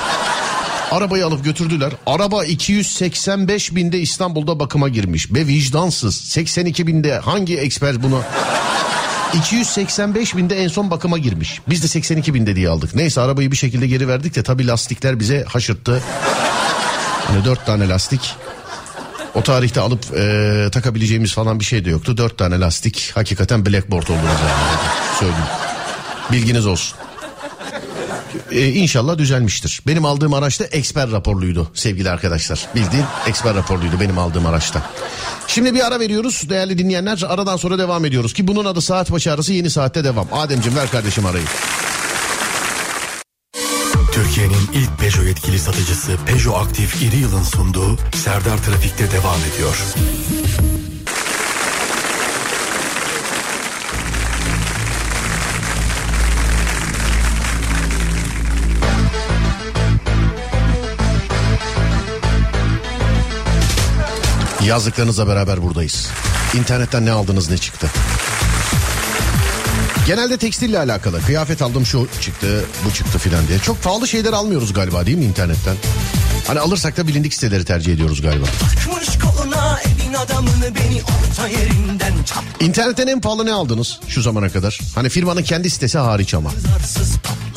S7: Arabayı alıp götürdüler. Araba 285 binde İstanbul'da bakıma girmiş. Ve vicdansız 82 binde hangi eksper bunu... 285 binde en son bakıma girmiş. Biz de 82 binde diye aldık. Neyse arabayı bir şekilde geri verdik de tabii lastikler bize haşırttı. Hani dört tane lastik. O tarihte alıp e, takabileceğimiz falan bir şey de yoktu. Dört tane lastik. Hakikaten blackboard yani. Söyleyeyim. Bilginiz olsun. E, inşallah düzelmiştir. Benim aldığım araçta eksper raporluydu sevgili arkadaşlar. Bildiğin eksper raporluydu benim aldığım araçta. Şimdi bir ara veriyoruz değerli dinleyenler. Aradan sonra devam ediyoruz ki bunun adı saat başı arası yeni saatte devam. Ademciğim ver kardeşim arayı.
S12: Türkiye'nin ilk Peugeot yetkili satıcısı Peugeot Aktif İri Yıl'ın sunduğu Serdar Trafik'te devam ediyor.
S7: Yazdıklarınızla beraber buradayız. İnternetten ne aldınız ne çıktı? Genelde tekstille alakalı. Kıyafet aldım şu çıktı bu çıktı filan diye. Çok pahalı şeyler almıyoruz galiba değil mi internetten? Hani alırsak da bilindik siteleri tercih ediyoruz galiba.
S5: Koluna
S7: İnternetten en pahalı ne aldınız şu zamana kadar? Hani firmanın kendi sitesi hariç ama.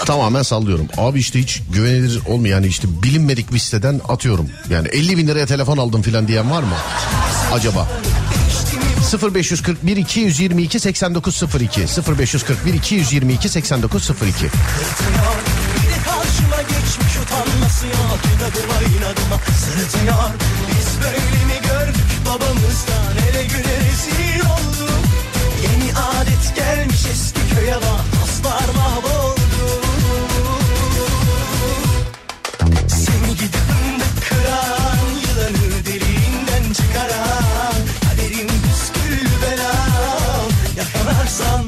S7: Tamamen sallıyorum. Abi işte hiç güvenilir olmayan yani işte bilinmedik bir siteden atıyorum. Yani 50 bin liraya telefon aldım filan diyen var mı? Acaba? 0541 222 8902 0541 222 8902
S5: Bir de karşıma babamızdan Ele güne rezil olduk Yeni adet gelmiş eski köye bak sun.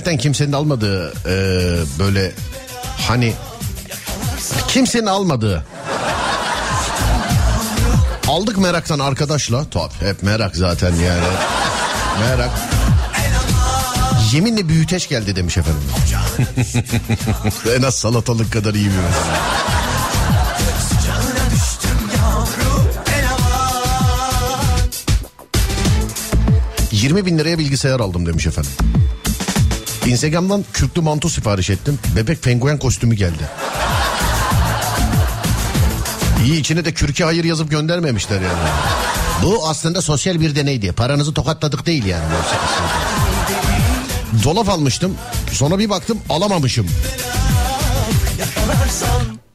S7: İnternetten kimsenin almadığı e, böyle hani kimsenin almadığı. Aldık meraktan arkadaşla. Tabii hep merak zaten yani. Merak. Yeminle büyüteç geldi demiş efendim. En az salatalık kadar iyi bir mesela. 20 bin liraya bilgisayar aldım demiş efendim. Instagram'dan kürklü manto sipariş ettim. Bebek penguen kostümü geldi. İyi içine de kürke hayır yazıp göndermemişler yani. Bu aslında sosyal bir deneydi. Paranızı tokatladık değil yani. Dolap almıştım. Sonra bir baktım alamamışım.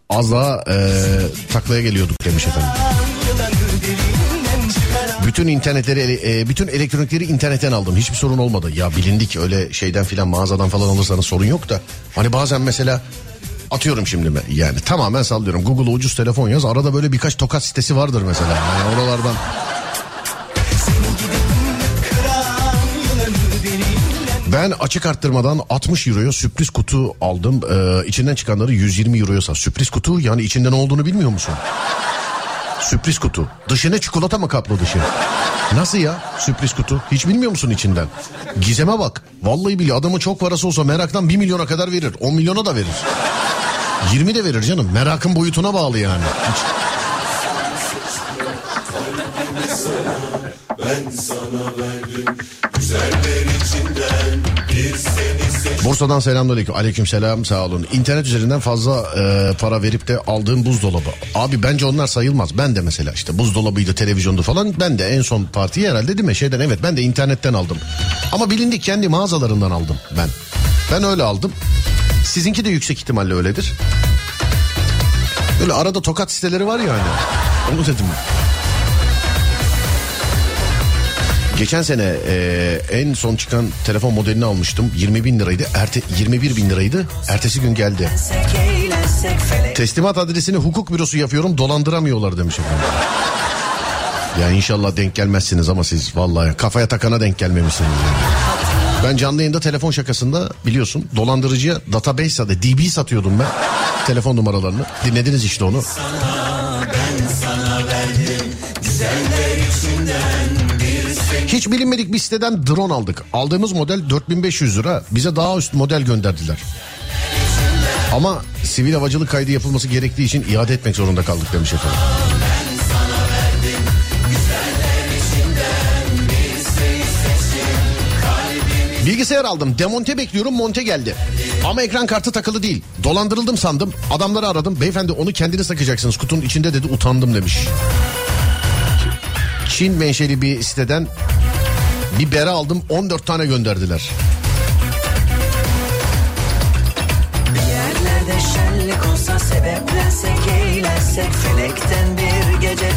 S7: Az daha e, taklaya geliyorduk demiş efendim. Bütün internetleri, e, bütün elektronikleri internetten aldım. Hiçbir sorun olmadı. Ya bilindik öyle şeyden filan mağazadan falan alırsanız sorun yok da. Hani bazen mesela atıyorum şimdi mi? Yani tamamen sallıyorum. Google'a ucuz telefon yaz. Arada böyle birkaç tokat sitesi vardır mesela. Yani oralardan Ben açık arttırmadan 60 euroya sürpriz kutu aldım. Ee, içinden çıkanları 120 euroya sat. Sürpriz kutu yani içinde ne olduğunu bilmiyor musun? Sürpriz kutu. Dışına çikolata mı kaplı dışı? Nasıl ya sürpriz kutu? Hiç bilmiyor musun içinden? Gizeme bak. Vallahi biliyor adamın çok parası olsa meraktan 1 milyona kadar verir. 10 milyona da verir. 20 de verir canım. Merakın boyutuna bağlı yani. Hiç...
S2: Ben sana verdim güzeller içinden bir seni.
S7: Bursa'dan selamünaleyküm. Aleyküm selam sağ olun. İnternet üzerinden fazla e, para verip de aldığım buzdolabı. Abi bence onlar sayılmaz. Ben de mesela işte buzdolabıydı, televizyondu falan. Ben de en son partiyi herhalde değil mi? Şeyden evet ben de internetten aldım. Ama bilindik kendi mağazalarından aldım ben. Ben öyle aldım. Sizinki de yüksek ihtimalle öyledir. Böyle arada tokat siteleri var ya hani. Onu dedim. Geçen sene e, en son çıkan telefon modelini almıştım. 20 bin liraydı. Erte, 21 bin liraydı. Ertesi gün geldi. Teslimat adresini hukuk bürosu yapıyorum dolandıramıyorlar demiş efendim. Ya inşallah denk gelmezsiniz ama siz vallahi kafaya takana denk gelmemişsiniz. yani. Ben canlı yayında telefon şakasında biliyorsun dolandırıcıya database satı DB satıyordum ben. Telefon numaralarını. Dinlediniz işte onu. Hiç bilinmedik bir siteden drone aldık. Aldığımız model 4500 lira. Bize daha üst model gönderdiler. Ama sivil havacılık kaydı yapılması gerektiği için iade etmek zorunda kaldık demiş efendim. Bilgisayar aldım. Demonte bekliyorum. Monte geldi. Ama ekran kartı takılı değil. Dolandırıldım sandım. Adamları aradım. Beyefendi onu kendiniz takacaksınız. Kutunun içinde dedi. Utandım demiş. Çin menşeli bir siteden bir bere aldım 14 tane gönderdiler.
S11: Bir yerlerde şenlik olsa sebeplensek eğlensek felekten bir gece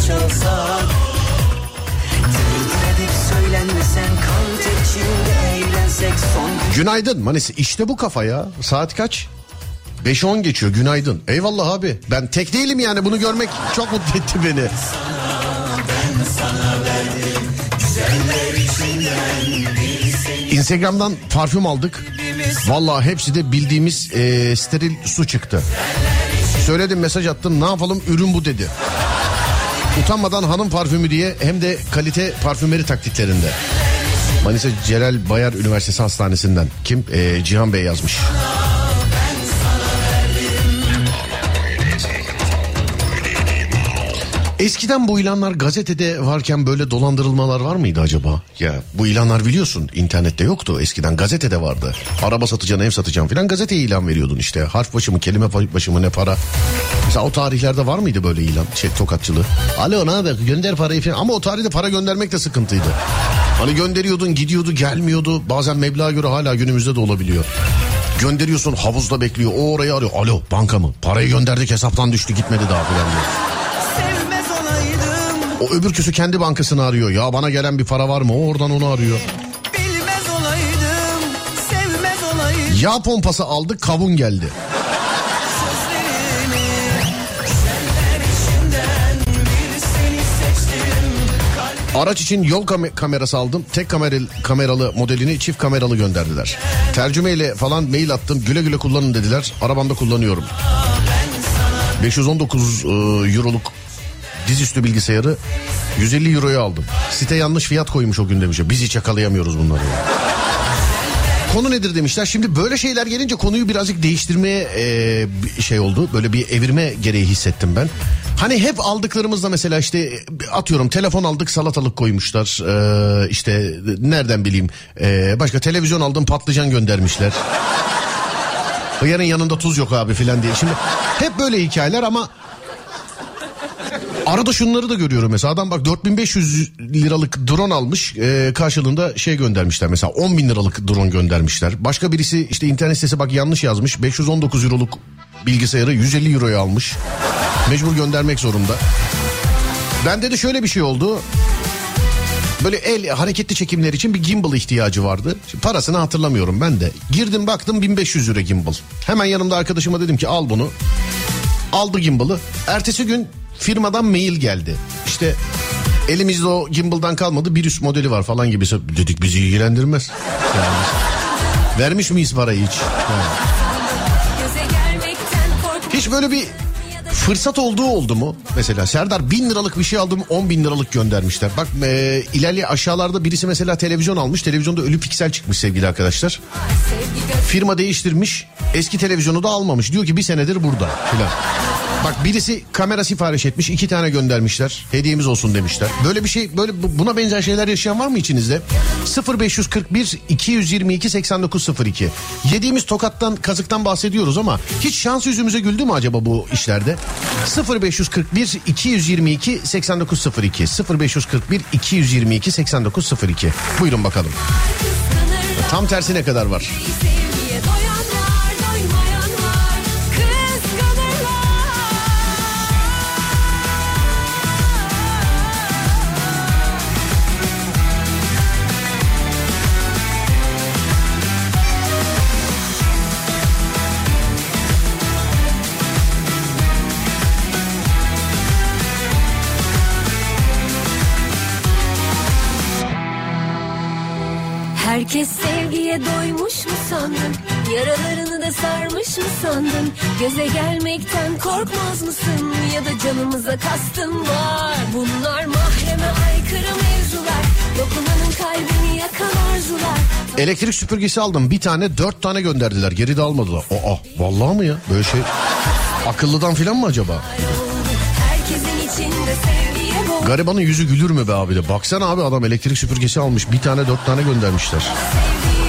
S11: son
S7: Günaydın Manisi işte bu kafa ya saat kaç? 5-10 geçiyor günaydın. Eyvallah abi ben tek değilim yani bunu görmek çok mutlu etti beni. Instagram'dan parfüm aldık. Vallahi hepsi de bildiğimiz e, steril su çıktı. Söyledim mesaj attım ne yapalım ürün bu dedi. Utanmadan hanım parfümü diye hem de kalite parfümeri taktiklerinde. Manisa Celal Bayar Üniversitesi Hastanesi'nden. Kim? Ee, Cihan Bey yazmış. Eskiden bu ilanlar gazetede varken böyle dolandırılmalar var mıydı acaba? Ya bu ilanlar biliyorsun internette yoktu. Eskiden gazetede vardı. Araba satacağım, ev satacağım filan gazeteye ilan veriyordun işte. Harf başı mı, kelime başı mı ne para. Mesela o tarihlerde var mıydı böyle ilan? Şey tokatçılığı. Alo ne haber gönder parayı filan. Ama o tarihte para göndermek de sıkıntıydı. Hani gönderiyordun gidiyordu gelmiyordu. Bazen meblağa göre hala günümüzde de olabiliyor. Gönderiyorsun havuzda bekliyor. O orayı arıyor. Alo banka mı? Parayı gönderdik hesaptan düştü gitmedi daha filan diyor. O öbürküsü kendi bankasını arıyor. Ya bana gelen bir para var mı? O oradan onu arıyor.
S11: Bilmez olaydım sevmez olaydım
S7: Yağ pompası aldık kavun geldi. Araç için yol kam- kamerası aldım. Tek kameralı, kameralı modelini çift kameralı gönderdiler. Tercümeyle falan mail attım. Güle güle kullanın dediler. Arabamda kullanıyorum. 519 e, euroluk dizüstü bilgisayarı 150 euroya aldım. Site yanlış fiyat koymuş o gün demiş. Biz hiç yakalayamıyoruz bunları. ya. Konu nedir demişler. Şimdi böyle şeyler gelince konuyu birazcık değiştirmeye e, şey oldu. Böyle bir evirme gereği hissettim ben. Hani hep aldıklarımızda mesela işte atıyorum telefon aldık salatalık koymuşlar. Ee, işte nereden bileyim ee, başka televizyon aldım patlıcan göndermişler. Yarın yanında tuz yok abi filan diye. Şimdi hep böyle hikayeler ama Arada şunları da görüyorum mesela adam bak 4500 liralık drone almış e, karşılığında şey göndermişler mesela 10 bin liralık drone göndermişler. Başka birisi işte internet sitesi bak yanlış yazmış 519 euroluk bilgisayarı 150 euroya almış. Mecbur göndermek zorunda. Bende de şöyle bir şey oldu. Böyle el hareketli çekimler için bir gimbal ihtiyacı vardı. Şimdi parasını hatırlamıyorum ben de. Girdim baktım 1500 lira gimbal. Hemen yanımda arkadaşıma dedim ki al bunu. Aldı gimbal'ı. Ertesi gün firmadan mail geldi. İşte elimizde o gimbal'dan kalmadı bir üst modeli var falan gibi. Dedik bizi ilgilendirmez. Yani, vermiş miyiz parayı hiç? Yani. Hiç böyle bir fırsat olduğu oldu mu? Mesela Serdar bin liralık bir şey aldım 10 bin liralık göndermişler. Bak e, ilerli aşağılarda birisi mesela televizyon almış. Televizyonda ölü piksel çıkmış sevgili arkadaşlar. Firma değiştirmiş. Eski televizyonu da almamış. Diyor ki bir senedir burada filan. Bak birisi kamera sipariş etmiş. iki tane göndermişler. Hediyemiz olsun demişler. Böyle bir şey böyle bu- buna benzer şeyler yaşayan var mı içinizde? 0541 222 8902. Yediğimiz tokattan kazıktan bahsediyoruz ama hiç şans yüzümüze güldü mü acaba bu işlerde? 0541 222 8902 0541 222 8902. Buyurun bakalım. Tam tersine kadar var.
S13: Herkes sevgiye doymuş mu sandın? Yaralarını da sarmış mı sandın? Göze gelmekten korkmaz mısın? Ya da canımıza kastın var. Bunlar mahreme aykırı mevzular. Dokunanın kalbini yakan arzular.
S7: Elektrik süpürgesi aldım. Bir tane dört tane gönderdiler. Geri de almadılar. Aa vallahi mı ya? Böyle şey akıllıdan filan mı acaba? Garibanın yüzü gülür mü be abi de? Baksana abi adam elektrik süpürgesi almış. Bir tane dört tane göndermişler.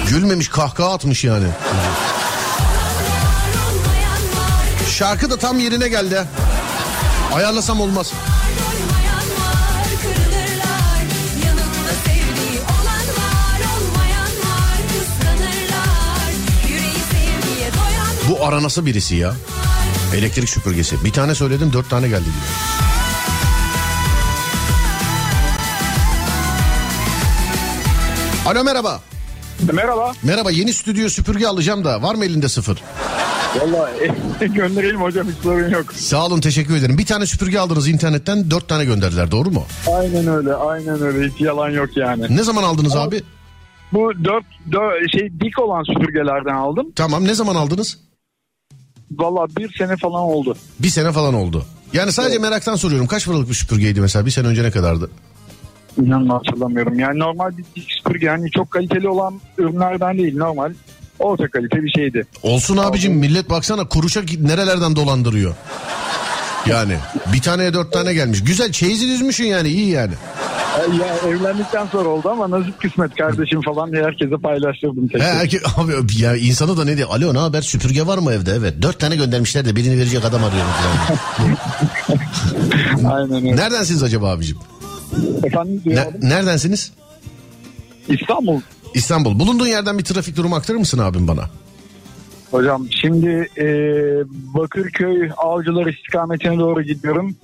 S7: Gülmemiş kahkaha atmış yani. Şarkı da tam yerine geldi. Ayarlasam olmaz. Bu aranası birisi ya. Elektrik süpürgesi. Bir tane söyledim dört tane geldi diyor. Alo merhaba.
S14: Merhaba.
S7: Merhaba yeni stüdyo süpürge alacağım da var mı elinde sıfır?
S14: Valla gönderelim hocam hiç sorun yok.
S7: Sağ olun teşekkür ederim. Bir tane süpürge aldınız internetten dört tane gönderdiler doğru mu?
S14: Aynen öyle aynen öyle hiç yalan yok yani.
S7: Ne zaman aldınız abi?
S14: Bu dört, dört şey dik olan süpürgelerden aldım.
S7: Tamam ne zaman aldınız?
S14: Valla bir sene falan oldu.
S7: Bir sene falan oldu. Yani sadece meraktan soruyorum. Kaç paralık bir süpürgeydi mesela? Bir sene önce ne kadardı?
S14: İnanın hatırlamıyorum. Yani normal bir dik süpürge yani çok kaliteli olan ürünlerden değil normal. Orta kalite bir şeydi.
S7: Olsun abicim millet baksana kuruşa nerelerden dolandırıyor. Yani bir taneye dört tane gelmiş. Güzel çeyizi düzmüşsün yani iyi yani.
S14: Ya evlendikten sonra oldu ama nasip kısmet kardeşim falan diye herkese paylaştırdım.
S7: He, erkek, abi ya insanı da ne diyor? Alo ne haber süpürge var mı evde? Evet. Dört tane göndermişler de birini verecek adam arıyorum falan.
S14: Aynen öyle.
S7: Neredensiniz acaba abicim?
S14: Efendim
S7: Ne- neredensiniz?
S14: İstanbul.
S7: İstanbul. Bulunduğun yerden bir trafik durumu aktarır mısın abim bana?
S14: Hocam şimdi e, Bakırköy Avcılar istikametine doğru gidiyorum.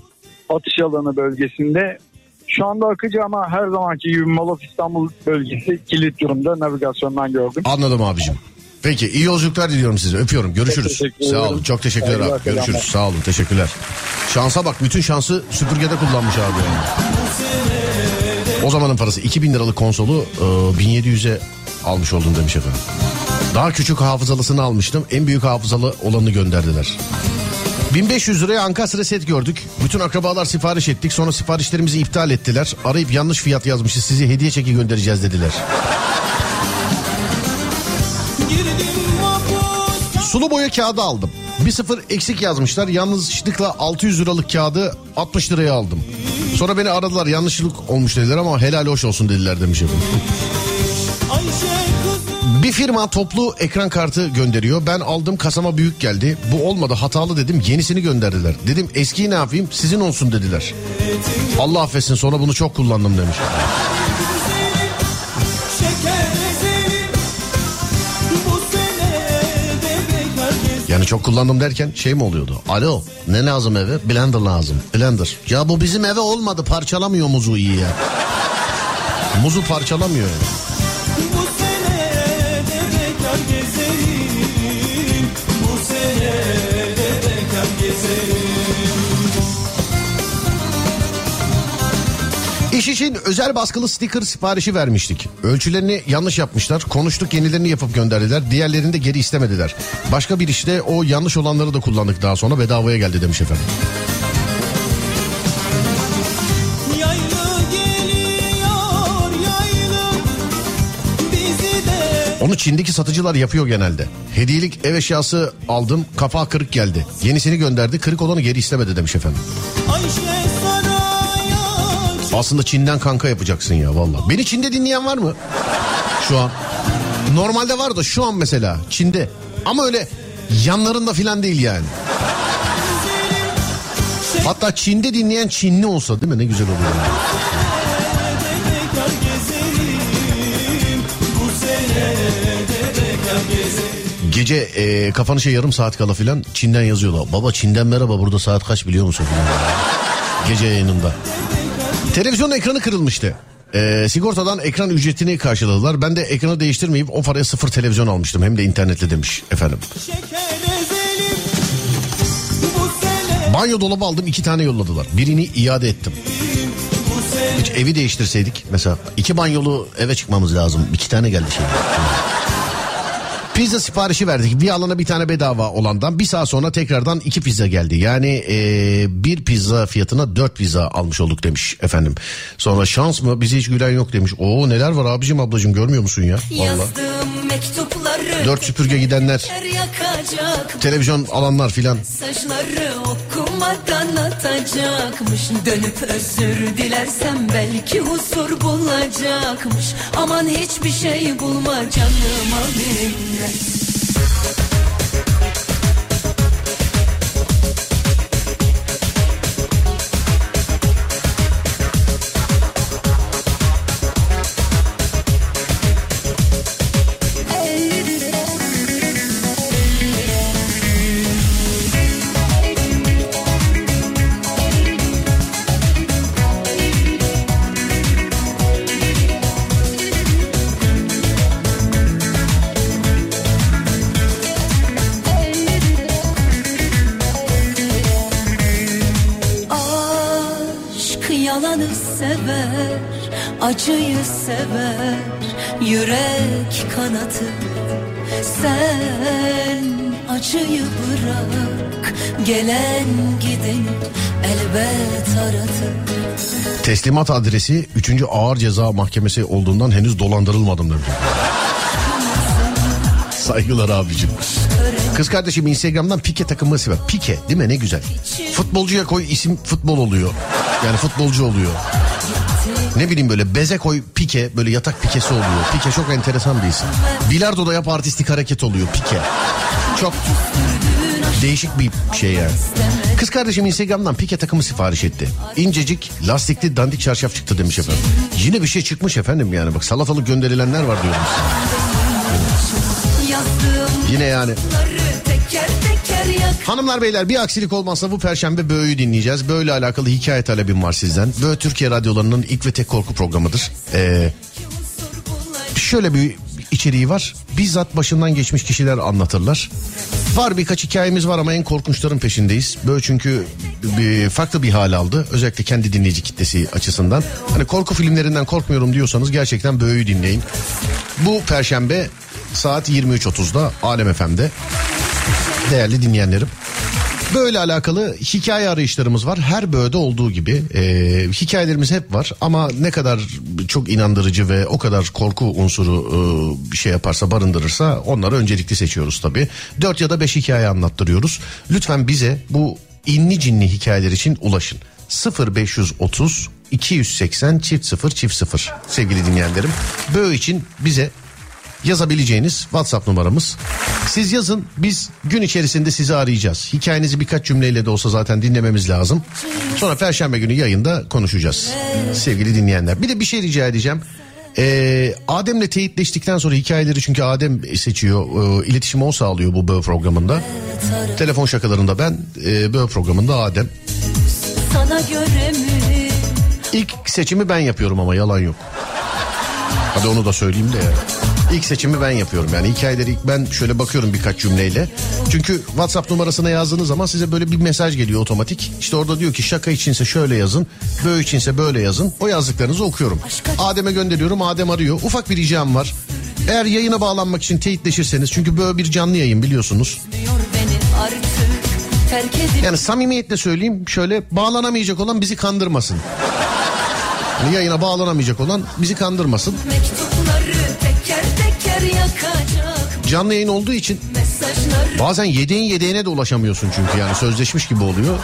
S14: Atış alanı bölgesinde. Şu anda akıcı ama her zamanki gibi Molof İstanbul bölgesi kilit durumda navigasyondan gördüm.
S7: Anladım abicim. Peki iyi yolculuklar diliyorum size. Öpüyorum. Görüşürüz. Sağ olun. Çok teşekkürler abi. Görüşürüz. Sağ olun. Teşekkürler. Şansa bak bütün şansı süpürgede kullanmış abi yani. O zamanın parası 2000 liralık konsolu e, 1700'e almış oldum demiş efendim. Daha küçük hafızalısını almıştım. En büyük hafızalı olanını gönderdiler. 1500 liraya Ankastre set gördük. Bütün akrabalar sipariş ettik. Sonra siparişlerimizi iptal ettiler. Arayıp yanlış fiyat yazmışız. Size hediye çeki göndereceğiz dediler. Sulu boya kağıdı aldım. Bir sıfır eksik yazmışlar. Yanlışlıkla 600 liralık kağıdı 60 liraya aldım. Sonra beni aradılar yanlışlık olmuş dediler ama helal hoş olsun dediler demiş. Bir firma toplu ekran kartı gönderiyor. Ben aldım kasama büyük geldi. Bu olmadı hatalı dedim yenisini gönderdiler. Dedim eskiyi ne yapayım sizin olsun dediler. Allah affetsin sonra bunu çok kullandım demiş. Yani çok kullandım derken şey mi oluyordu? Alo ne lazım eve? Blender lazım. Blender. Ya bu bizim eve olmadı parçalamıyor muzu iyi ya. Muzu parçalamıyor yani. İş için özel baskılı sticker siparişi vermiştik. Ölçülerini yanlış yapmışlar. Konuştuk yenilerini yapıp gönderdiler. Diğerlerini de geri istemediler. Başka bir işte o yanlış olanları da kullandık daha sonra bedavaya geldi demiş efendim. Onu Çin'deki satıcılar yapıyor genelde. Hediyelik ev eşyası aldım kapağı kırık geldi. Yenisini gönderdi kırık olanı geri istemedi demiş efendim.
S6: Ayşe
S7: Aslında Çin'den kanka yapacaksın ya valla. Beni Çin'de dinleyen var mı? Şu an. Normalde var da şu an mesela Çin'de. Ama öyle yanlarında filan değil yani. Hatta Çin'de dinleyen Çinli olsa değil mi? Ne güzel olur. yani. Gece e, kapanışa yarım saat kala filan Çin'den yazıyorlar. Baba Çin'den merhaba burada saat kaç biliyor musun. Gece yayınında. Televizyon ekranı kırılmıştı. E, sigortadan ekran ücretini karşıladılar. Ben de ekranı değiştirmeyip o paraya sıfır televizyon almıştım. Hem de internetle demiş efendim. Banyo dolabı aldım iki tane yolladılar. Birini iade ettim. Hiç evi değiştirseydik mesela iki banyolu eve çıkmamız lazım. İki tane geldi şey. Pizza siparişi verdik. Bir alana bir tane bedava olandan bir saat sonra tekrardan iki pizza geldi. Yani eee, bir pizza fiyatına dört pizza almış olduk demiş efendim. Sonra şans mı bizi hiç gülen yok demiş. Oo neler var abicim ablacım görmüyor musun ya?
S15: Mektupları
S7: Dört süpürge gidenler, televizyon alanlar filan.
S15: Mesajları okumadan atacakmış Dönüp özür dilersem belki huzur bulacakmış. Aman hiçbir şey bulma canıma minnet acıyı sever, yürek kanatır. Sen acıyı bırak, gelen gideni elbet aratır.
S7: Teslimat adresi 3. Ağır Ceza Mahkemesi olduğundan henüz dolandırılmadım demiş. Saygılar abicim. Kız kardeşim Instagram'dan pike takımı sever. Pike değil mi ne güzel. Futbolcuya koy isim futbol oluyor. Yani futbolcu oluyor. Ne bileyim böyle beze koy pike böyle yatak pikesi oluyor. Pike çok enteresan bir isim. Bilardo da yap artistik hareket oluyor pike. Çok değişik bir şey yani. Kız kardeşim Instagram'dan pike takımı sipariş etti. İncecik lastikli dandik çarşaf çıktı demiş efendim. Yine bir şey çıkmış efendim yani bak salatalık gönderilenler var diyorum Yine yani. Hanımlar beyler bir aksilik olmazsa bu perşembe Böğü'yü dinleyeceğiz. Böyle alakalı hikaye talebim var sizden. Böğü Türkiye radyolarının ilk ve tek korku programıdır. Ee, şöyle bir içeriği var. Bizzat başından geçmiş kişiler anlatırlar. Var birkaç hikayemiz var ama en korkunçların peşindeyiz. Böyle çünkü bir, farklı bir hal aldı. Özellikle kendi dinleyici kitlesi açısından. Hani korku filmlerinden korkmuyorum diyorsanız gerçekten Böğü dinleyin. Bu perşembe saat 23.30'da Alem FM'de. Değerli dinleyenlerim. Böyle alakalı hikaye arayışlarımız var. Her böğde olduğu gibi e, hikayelerimiz hep var. Ama ne kadar çok inandırıcı ve o kadar korku unsuru e, şey yaparsa barındırırsa onları öncelikli seçiyoruz tabii. Dört ya da beş hikaye anlattırıyoruz. Lütfen bize bu inni cinli hikayeler için ulaşın. 0530 280 çift 0 çift 0 sevgili dinleyenlerim. Böğ için bize yazabileceğiniz WhatsApp numaramız. Siz yazın biz gün içerisinde sizi arayacağız. Hikayenizi birkaç cümleyle de olsa zaten dinlememiz lazım. Sonra Perşembe günü yayında konuşacağız sevgili dinleyenler. Bir de bir şey rica edeceğim. Ee, Adem'le teyitleştikten sonra hikayeleri çünkü Adem seçiyor, e, iletişim o sağlıyor bu böğ programında. Telefon şakalarında ben, e, böğ programında Adem. İlk seçimi ben yapıyorum ama yalan yok. Hadi onu da söyleyeyim de ya. İlk seçimi ben yapıyorum yani hikayeleri ilk ben şöyle bakıyorum birkaç cümleyle. Çünkü WhatsApp numarasına yazdığınız zaman size böyle bir mesaj geliyor otomatik. İşte orada diyor ki şaka içinse şöyle yazın, böyle içinse böyle yazın. O yazdıklarınızı okuyorum. Adem'e gönderiyorum, Adem arıyor. Ufak bir ricam var. Eğer yayına bağlanmak için teyitleşirseniz çünkü böyle bir canlı yayın biliyorsunuz. Yani samimiyetle söyleyeyim şöyle bağlanamayacak olan bizi kandırmasın. Yani yayına bağlanamayacak olan bizi kandırmasın.
S13: teker teker
S7: Canlı yayın olduğu için bazen yedeğin yedeğine de ulaşamıyorsun çünkü yani sözleşmiş gibi oluyor.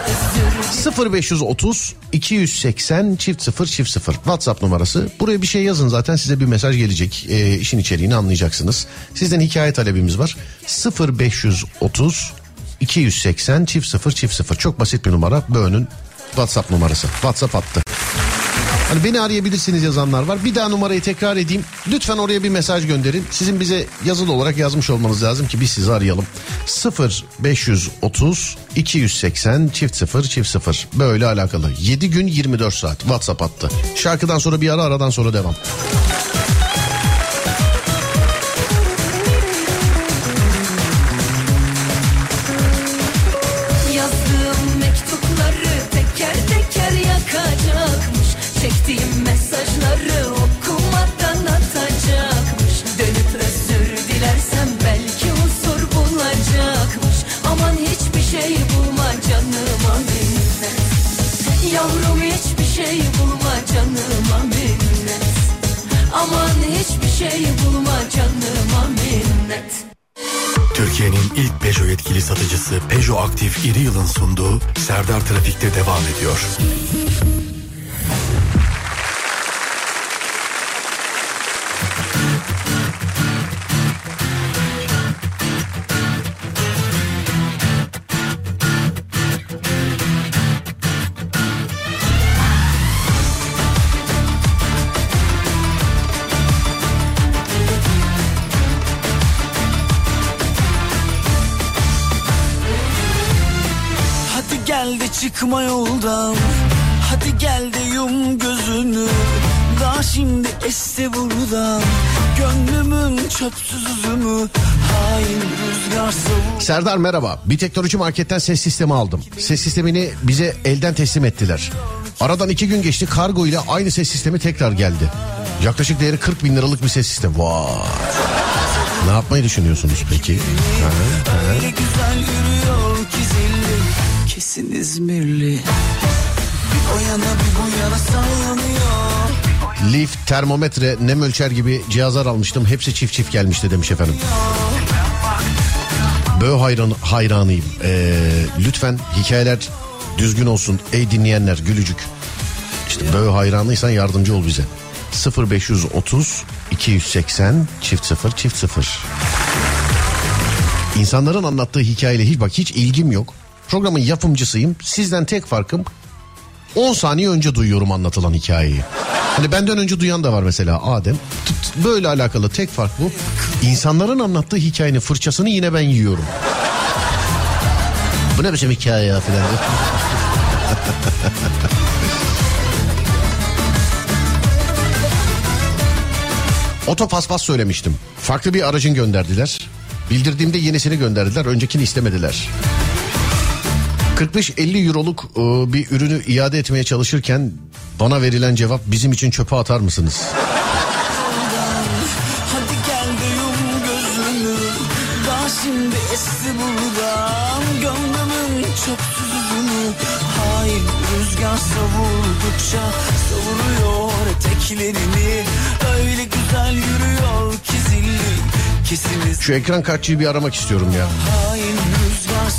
S7: 0530 280 çift 0 çift 0 WhatsApp numarası. Buraya bir şey yazın zaten size bir mesaj gelecek. Ee, işin içeriğini anlayacaksınız. Sizden hikaye talebimiz var. 0530 280 çift 0 çift 0 çok basit bir numara. Böğünün WhatsApp numarası. WhatsApp hattı. Hani beni arayabilirsiniz yazanlar var. Bir daha numarayı tekrar edeyim. Lütfen oraya bir mesaj gönderin. Sizin bize yazılı olarak yazmış olmanız lazım ki biz sizi arayalım. 0 530 280 çift 0 çift 0 böyle alakalı. 7 gün 24 saat WhatsApp attı. Şarkıdan sonra bir ara aradan sonra devam.
S13: Hiçbir şey bulma canıma minnet
S12: Türkiye'nin ilk Peugeot yetkili satıcısı Peugeot Aktif İri Yıl'ın sunduğu Serdar Trafik'te devam ediyor.
S6: Çıkma yoldan Hadi gel de yum gözünü Daha şimdi esti buradan Gönlümün çöpsüz üzümü Hain rüzgar savur
S7: Serdar merhaba. Bir teknoloji marketten ses sistemi aldım. Ses sistemini bize elden teslim ettiler. Aradan iki gün geçti kargo ile aynı ses sistemi tekrar geldi. Yaklaşık değeri 40 bin liralık bir ses sistemi. Vay. Ne yapmayı düşünüyorsunuz peki? Ha, ha.
S6: Kesin İzmirli Bir o yana bir bu yana sallanıyor
S7: Lift, termometre, nem ölçer gibi cihazlar almıştım. Hepsi çift çift gelmişti demiş efendim. Bö hayran, hayranıyım. Ee, lütfen hikayeler düzgün olsun. Ey dinleyenler gülücük. İşte bö hayranıysan yardımcı ol bize. 0530 280 çift 0 çift 0. İnsanların anlattığı hikayeyle hiç bak hiç ilgim yok. Programın yapımcısıyım. Sizden tek farkım 10 saniye önce duyuyorum anlatılan hikayeyi. Hani benden önce duyan da var mesela Adem. Böyle alakalı tek fark bu. İnsanların anlattığı hikayenin fırçasını yine ben yiyorum. Bu ne biçim hikaye ya filan. diye. Oto paspas söylemiştim. Farklı bir aracın gönderdiler. Bildirdiğimde yenisini gönderdiler. Öncekini istemediler. 45-50 euroluk e, bir ürünü iade etmeye çalışırken bana verilen cevap bizim için çöpe atar mısınız?
S6: Rüzgar savurdukça Savuruyor eteklerini. Öyle güzel yürüyor ki zilli Kesiniz
S7: Şu ekran kartçıyı bir aramak istiyorum ya.
S6: Hain rüzgar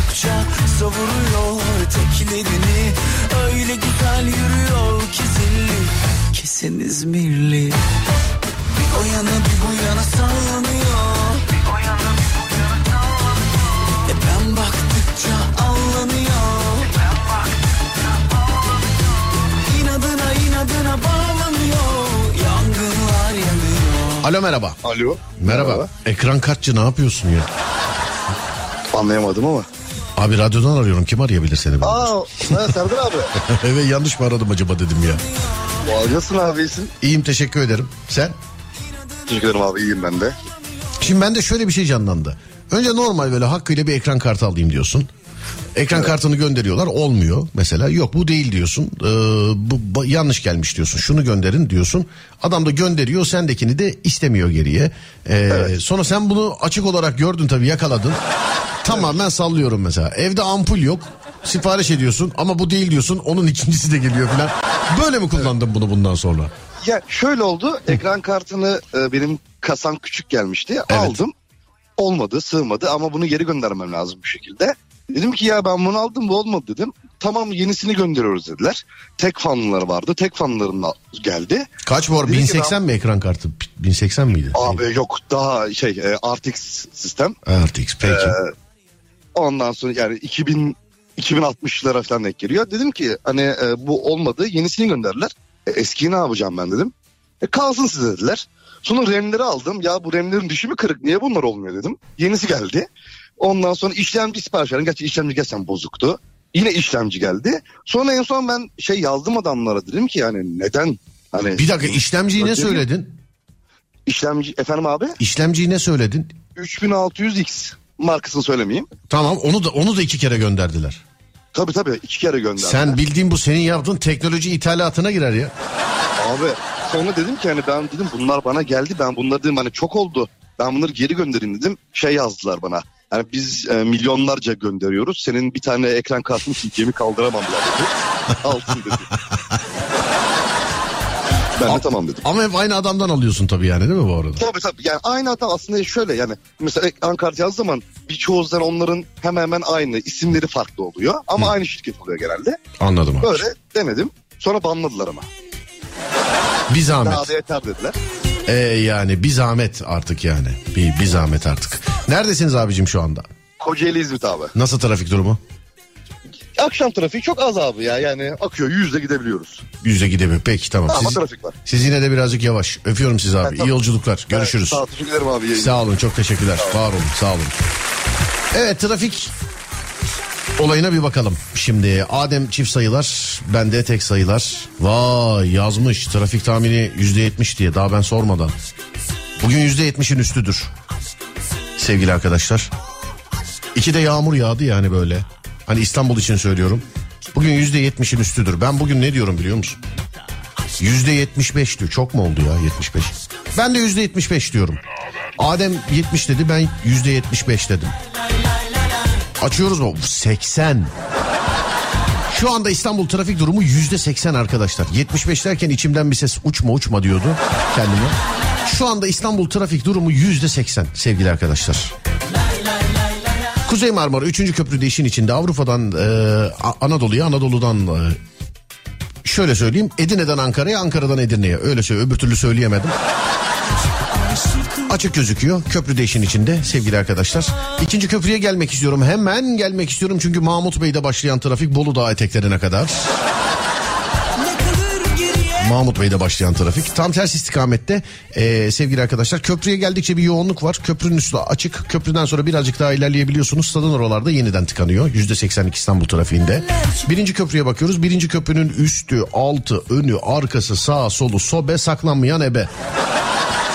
S6: savurdukça Savuruyor eteklerini Öyle güzel yürüyor ki zilli Kesin İzmirli Bir o yana bir bu yana sallanıyor Bir o yana bir bu yana sallanıyor E ben baktıkça allanıyor E ben baktıkça allanıyor İnadına inadına bağlanıyor Yangınlar yanıyor
S7: Alo merhaba.
S16: Alo.
S7: Merhaba. Ekran kartçı ne yapıyorsun ya?
S16: Anlayamadım ama.
S7: Abi radyodan arıyorum. Kim arayabilir seni? benim?
S16: Aa, Serdar abi.
S7: evet yanlış mı aradım acaba dedim ya.
S16: Nasılsın abi iyisin?
S7: İyiyim teşekkür ederim. Sen?
S16: Teşekkür ederim abi iyiyim ben de.
S7: Şimdi bende şöyle bir şey canlandı. Önce normal böyle hakkıyla bir ekran kartı alayım diyorsun. Ekran kartını gönderiyorlar olmuyor mesela. Yok bu değil diyorsun Ee, bu yanlış gelmiş diyorsun şunu gönderin diyorsun. Adam da gönderiyor sendekini de istemiyor geriye. Ee, sonra sen bunu açık olarak gördün tabii yakaladın. Tamamen sallıyorum mesela. Evde ampul yok sipariş ediyorsun ama bu değil diyorsun onun ikincisi de geliyor falan böyle mi kullandın bunu bundan sonra?
S16: Ya şöyle oldu ekran kartını e, benim kasam küçük gelmişti aldım. Olmadı sığmadı ama bunu geri göndermem lazım bu şekilde. Dedim ki ya ben bunu aldım bu olmadı dedim. Tamam yenisini gönderiyoruz dediler. Tek fanlıları vardı tek fanlarımla geldi.
S7: kaç
S16: ki
S7: 1080 mi ekran kartı 1080 miydi
S16: Abi yok daha şey e, RTX sistem.
S7: RTX peki
S16: Ee, ondan sonra yani 2000 2060'lara falan denk geliyor. Dedim ki hani e, bu olmadı yenisini gönderdiler. E, eskiyi ne yapacağım ben dedim. E, kalsın size dediler. Sonra RAM'leri aldım. Ya bu RAM'lerin dışı mı kırık niye bunlar olmuyor dedim. Yenisi geldi. Ondan sonra işlemci sipariş verdim. Gerçi işlemci gerçekten bozuktu. Yine işlemci geldi. Sonra en son ben şey yazdım adamlara dedim ki yani neden? Hani
S7: Bir dakika işlemciyi ne söyledin?
S16: İşlemci efendim abi
S7: İşlemciyi ne söyledin?
S16: 3600X markasını söylemeyeyim.
S7: Tamam onu da onu da iki kere gönderdiler.
S16: Tabii tabii iki kere gönderdim.
S7: Sen bildiğin bu senin yaptığın teknoloji ithalatına girer ya.
S16: Abi sonra dedim ki hani ben dedim bunlar bana geldi ben bunları dedim hani çok oldu. Ben bunları geri göndereyim dedim. Şey yazdılar bana. Yani biz e, milyonlarca gönderiyoruz. Senin bir tane ekran kartını silkemi kaldıramam bile dedi. Alsın dedi. Ben de tamam dedim.
S7: Ama hep aynı adamdan alıyorsun tabii yani değil mi bu arada?
S16: Tabii tabii yani aynı adam aslında şöyle yani mesela ekran kartı yazdığı zaman birçoğu zaman onların hemen hemen aynı isimleri farklı oluyor ama aynı şirket oluyor genelde.
S7: Anladım abi.
S16: Böyle denedim sonra banladılar ama.
S7: Bir zahmet.
S16: Daha da yeter dediler.
S7: Ee, yani bir zahmet artık yani. Bir, bir zahmet artık. Neredesiniz abicim şu anda?
S16: Kocaeli İzmit abi.
S7: Nasıl trafik durumu?
S16: Akşam trafiği çok az abi ya yani akıyor yüzle gidebiliyoruz.
S7: Yüzde gidebilir. Peki tamam.
S16: Ama
S7: Siz,
S16: trafik var.
S7: siz yine de birazcık yavaş. Öpüyorum sizi abi.
S16: Ha, tamam.
S7: İyi yolculuklar. Görüşürüz.
S16: Sağ ol, teşekkür ederim abi. yayın.
S7: Sağ olun çok teşekkürler. Var olun sağ olun. Evet trafik olayına bir bakalım. Şimdi Adem çift sayılar bende tek sayılar. Vay yazmış trafik tahmini yüzde yetmiş diye daha ben sormadan. Bugün yüzde yetmişin üstüdür. Sevgili arkadaşlar. İki de yağmur yağdı yani böyle. Hani İstanbul için söylüyorum. Bugün yüzde yetmişin üstüdür. Ben bugün ne diyorum biliyor musun? Yüzde yetmiş beş diyor. Çok mu oldu ya yetmiş beş? Ben de yüzde yetmiş beş diyorum. Adem 70 dedi ben yüzde 75 dedim. Açıyoruz mu? 80. Şu anda İstanbul trafik durumu yüzde 80 arkadaşlar. 75 derken içimden bir ses uçma uçma diyordu kendime. Şu anda İstanbul trafik durumu yüzde 80 sevgili arkadaşlar. Kuzey Marmara 3. köprüde işin içinde Avrupa'dan e, Anadolu'ya Anadolu'dan e, şöyle söyleyeyim Edirne'den Ankara'ya Ankara'dan Edirne'ye öyle söyle öbür türlü söyleyemedim. Açık gözüküyor. Köprü de işin içinde sevgili arkadaşlar. İkinci köprüye gelmek istiyorum. Hemen gelmek istiyorum çünkü Mahmut Bey'de başlayan trafik Bolu Dağı eteklerine kadar. Mahmut Bey'de başlayan trafik. Tam ters istikamette ee, sevgili arkadaşlar. Köprüye geldikçe bir yoğunluk var. Köprünün üstü açık. Köprüden sonra birazcık daha ilerleyebiliyorsunuz. Stadın oralarda yeniden tıkanıyor. Yüzde 82 İstanbul trafiğinde. Birinci köprüye bakıyoruz. Birinci köprünün üstü, altı, önü, arkası, sağ, solu, sobe, saklanmayan ebe.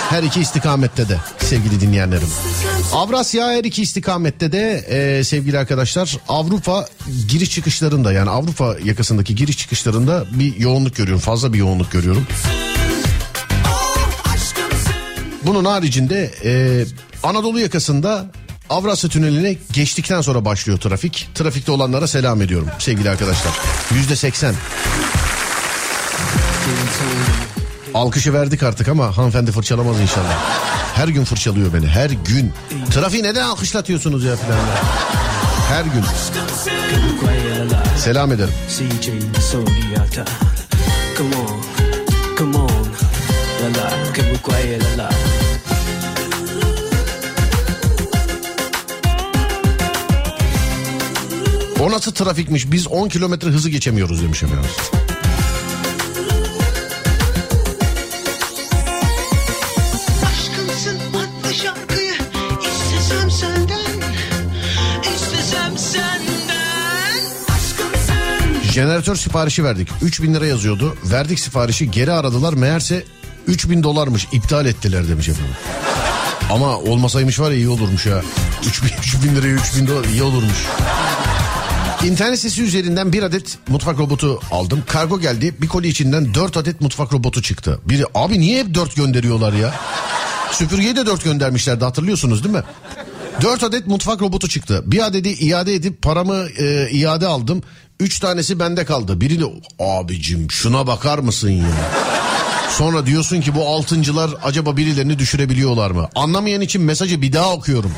S7: Her iki istikamette de sevgili dinleyenlerim. Avrasya her iki istikamette de e, sevgili arkadaşlar Avrupa giriş çıkışlarında yani Avrupa yakasındaki giriş çıkışlarında bir yoğunluk görüyorum. Fazla bir yoğunluk görüyorum. Bunun haricinde e, Anadolu yakasında Avrasya Tüneli'ne geçtikten sonra başlıyor trafik. Trafikte olanlara selam ediyorum sevgili arkadaşlar. Yüzde seksen. Alkışı verdik artık ama hanımefendi fırçalamaz inşallah. Her gün fırçalıyor beni her gün. Trafiği neden alkışlatıyorsunuz ya filan. Her gün. Selam ederim. O nasıl trafikmiş biz 10 kilometre hızı geçemiyoruz demiş efendim. Jeneratör siparişi verdik. 3000 lira yazıyordu. Verdik siparişi geri aradılar. Meğerse 3000 dolarmış iptal ettiler demiş efendim. Ama olmasaymış var ya iyi olurmuş ya. 3000, 3000 liraya 3000 dolar iyi olurmuş. İnternet sitesi üzerinden bir adet mutfak robotu aldım. Kargo geldi. Bir koli içinden 4 adet mutfak robotu çıktı. Biri abi niye hep 4 gönderiyorlar ya? Süpürgeyi de 4 göndermişlerdi hatırlıyorsunuz değil mi? 4 adet mutfak robotu çıktı. Bir adedi iade edip paramı e, iade aldım. 3 tanesi bende kaldı. Birini abicim şuna bakar mısın ya? Sonra diyorsun ki bu altıncılar acaba birilerini düşürebiliyorlar mı? Anlamayan için mesajı bir daha okuyorum.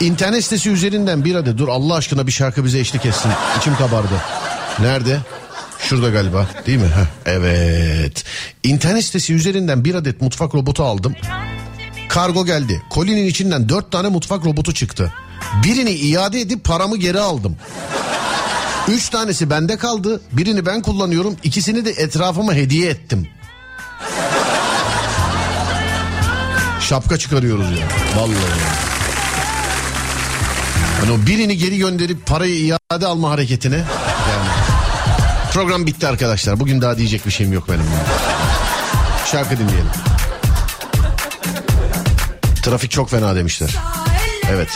S7: İnternet sitesi üzerinden bir adet dur Allah aşkına bir şarkı bize eşlik etsin. İçim kabardı. Nerede? Şurada galiba değil mi? Heh, evet. İnternet sitesi üzerinden bir adet mutfak robotu aldım. Kargo geldi. Kolinin içinden dört tane mutfak robotu çıktı. Birini iade edip paramı geri aldım. Üç tanesi bende kaldı. Birini ben kullanıyorum. İkisini de etrafıma hediye ettim. Şapka çıkarıyoruz ya. Vallahi. Hani o birini geri gönderip parayı iade alma hareketine. Yani. Program bitti arkadaşlar. Bugün daha diyecek bir şeyim yok benim. Şarkı dinleyelim. Trafik çok fena demişler. Evet.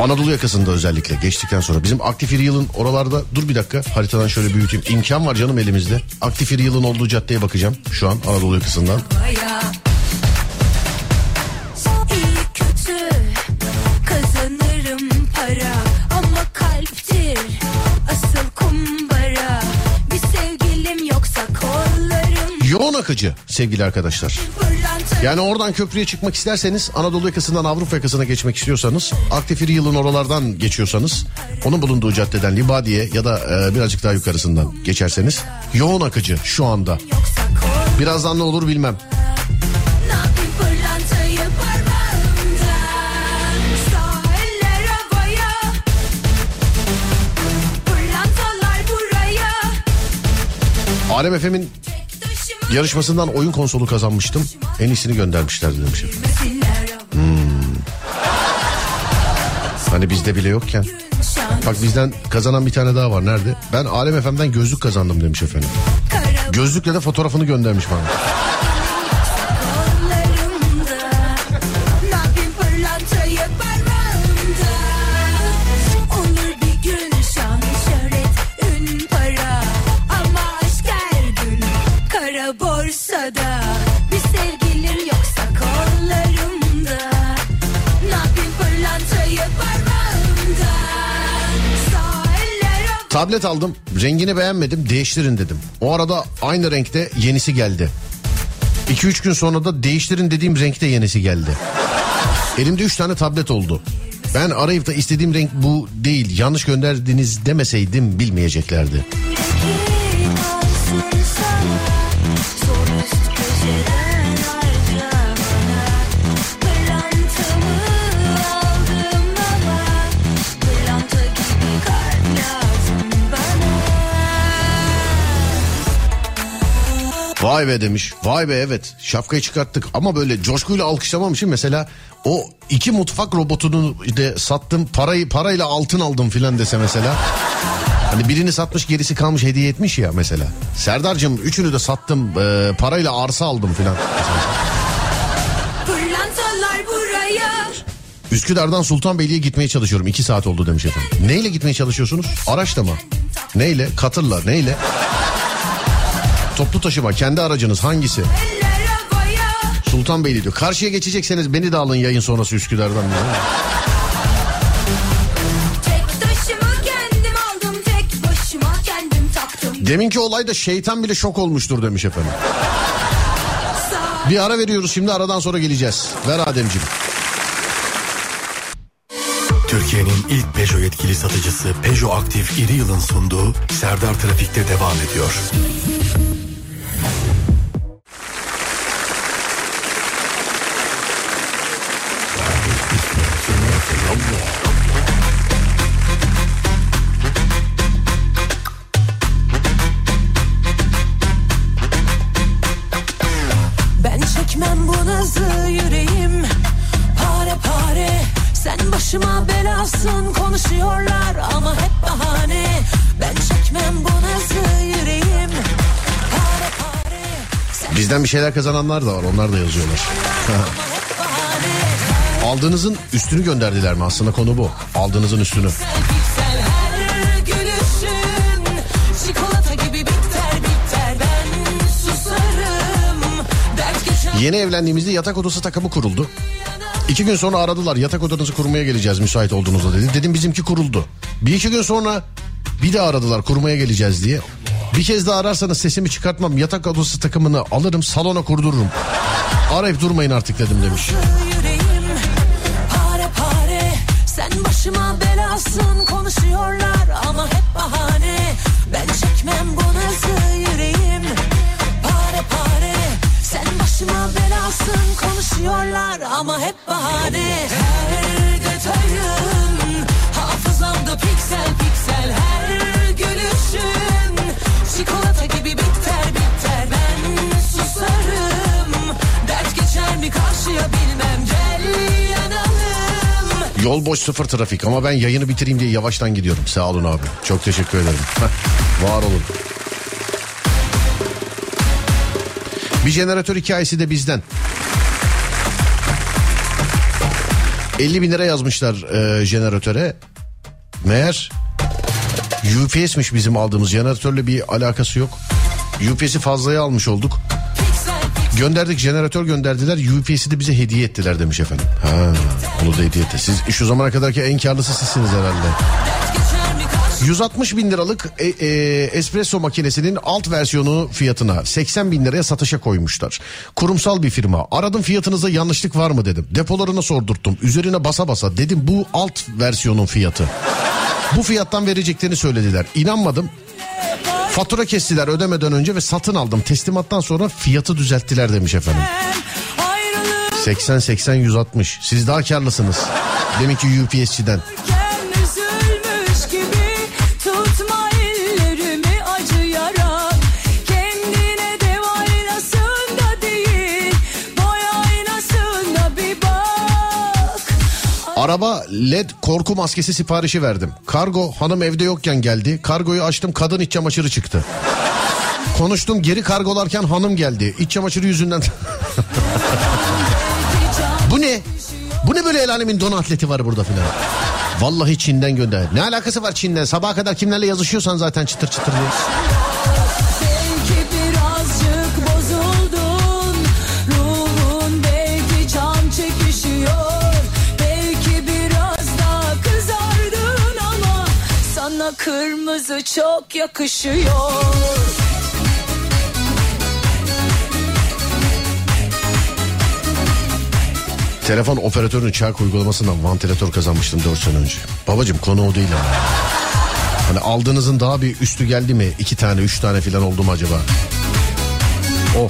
S7: Anadolu yakasında özellikle geçtikten sonra bizim aktif yılın oralarda dur bir dakika haritadan şöyle büyüteyim. İmkan var canım elimizde. Aktif yılın olduğu caddeye bakacağım şu an Anadolu yakasından. Akıcı sevgili arkadaşlar. Yani oradan köprüye çıkmak isterseniz Anadolu yakasından Avrupa yakasına geçmek istiyorsanız aktif yılın oralardan geçiyorsanız onun bulunduğu caddeden Libadiye ya da e, birazcık daha yukarısından geçerseniz yoğun akıcı şu anda. Birazdan ne olur bilmem. Alem FM'in yarışmasından oyun konsolu kazanmıştım. En iyisini göndermişlerdi demiş. Hmm. Hani bizde bile yokken. Bak bizden kazanan bir tane daha var. Nerede? Ben Alem FM'den gözlük kazandım demiş efendim. Gözlükle de fotoğrafını göndermiş bana. Tablet aldım. Rengini beğenmedim. Değiştirin dedim. O arada aynı renkte yenisi geldi. 2-3 gün sonra da değiştirin dediğim renkte yenisi geldi. Elimde 3 tane tablet oldu. Ben arayıp da istediğim renk bu değil. Yanlış gönderdiniz demeseydim bilmeyeceklerdi. Vay be demiş. Vay be evet. Şapkayı çıkarttık ama böyle coşkuyla alkışlamam için mesela o iki mutfak robotunu de sattım parayı parayla altın aldım filan dese mesela. Hani birini satmış gerisi kalmış hediye etmiş ya mesela. Serdar'cığım üçünü de sattım e, parayla arsa aldım filan. Üsküdar'dan Sultanbeyli'ye gitmeye çalışıyorum. iki saat oldu demiş efendim. Neyle gitmeye çalışıyorsunuz? Araçla mı? Neyle? Katırla. Neyle? Toplu taşıma. Kendi aracınız hangisi? Sultanbeyli diyor. Karşıya geçecekseniz beni de alın yayın sonrası Üsküdar'dan. diyor. Deminki olayda şeytan bile şok olmuştur demiş efendim. Bir ara veriyoruz şimdi aradan sonra geleceğiz. Ver Ademciğim.
S12: Türkiye'nin ilk Peugeot yetkili satıcısı Peugeot Aktif İri Yıl'ın sunduğu Serdar Trafik'te devam ediyor.
S7: Bizden bir şeyler kazananlar da var. Onlar da yazıyorlar. Aldığınızın üstünü gönderdiler mi? Aslında konu bu. Aldığınızın üstünü. Yeni evlendiğimizde yatak odası takımı kuruldu. İki gün sonra aradılar yatak odanızı kurmaya geleceğiz müsait olduğunuzda dedi. Dedim bizimki kuruldu. Bir iki gün sonra bir daha aradılar kurmaya geleceğiz diye. Bir kez daha ararsanız sesimi çıkartmam. Yatak odası takımını alırım salona kurdururum. Arayıp durmayın artık dedim demiş.
S15: yüreğim Pare pare. Sen başıma belasın konuşuyorlar ama hep bahane. Ben çekmem bu nazı yüreğim? Pare pare. Sen başıma belasın konuşuyorlar ama hep bahane. Her detayın hafızamda piksel piksel her gülüşün Çikolata gibi biter biter ben susarım Dert geçer mi karşıya bilmem gel yanalım
S7: Yol boş sıfır trafik ama ben yayını bitireyim diye yavaştan gidiyorum. Sağ olun abi. Çok teşekkür ederim. Var olun. Bir jeneratör hikayesi de bizden. 50 bin lira yazmışlar e, jeneratöre. Meğer UPS'miş bizim aldığımız jeneratörle bir alakası yok. UPS'i fazlaya almış olduk. Gönderdik jeneratör gönderdiler UPS'i de bize hediye ettiler demiş efendim. Ha, onu da hediye etti. Siz şu zamana kadarki en karlısı sizsiniz herhalde. 160 bin liralık e, e, espresso makinesinin alt versiyonu fiyatına 80 bin liraya satışa koymuşlar. Kurumsal bir firma. Aradım fiyatınızda yanlışlık var mı dedim. Depolarına sordurttum. Üzerine basa basa dedim bu alt versiyonun fiyatı. Bu fiyattan vereceklerini söylediler. İnanmadım. Fatura kestiler ödemeden önce ve satın aldım. Teslimattan sonra fiyatı düzelttiler demiş efendim. 80 80 160. Siz daha karlısınız. Demek ki UPS'çiden. Araba led korku maskesi siparişi verdim. Kargo hanım evde yokken geldi. Kargoyu açtım kadın iç çamaşırı çıktı. Konuştum geri kargolarken hanım geldi. İç çamaşırı yüzünden. Bu ne? Bu ne böyle el alemin don atleti var burada filan. Vallahi Çin'den gönder. Ne alakası var Çin'den? Sabaha kadar kimlerle yazışıyorsan zaten çıtır çıtır diye.
S15: Sana kırmızı çok yakışıyor
S7: Telefon operatörünün çark uygulamasından vantilatör kazanmıştım 4 sene önce. Babacım konu o değil ama. Hani aldığınızın daha bir üstü geldi mi? iki tane, üç tane falan oldu mu acaba? O.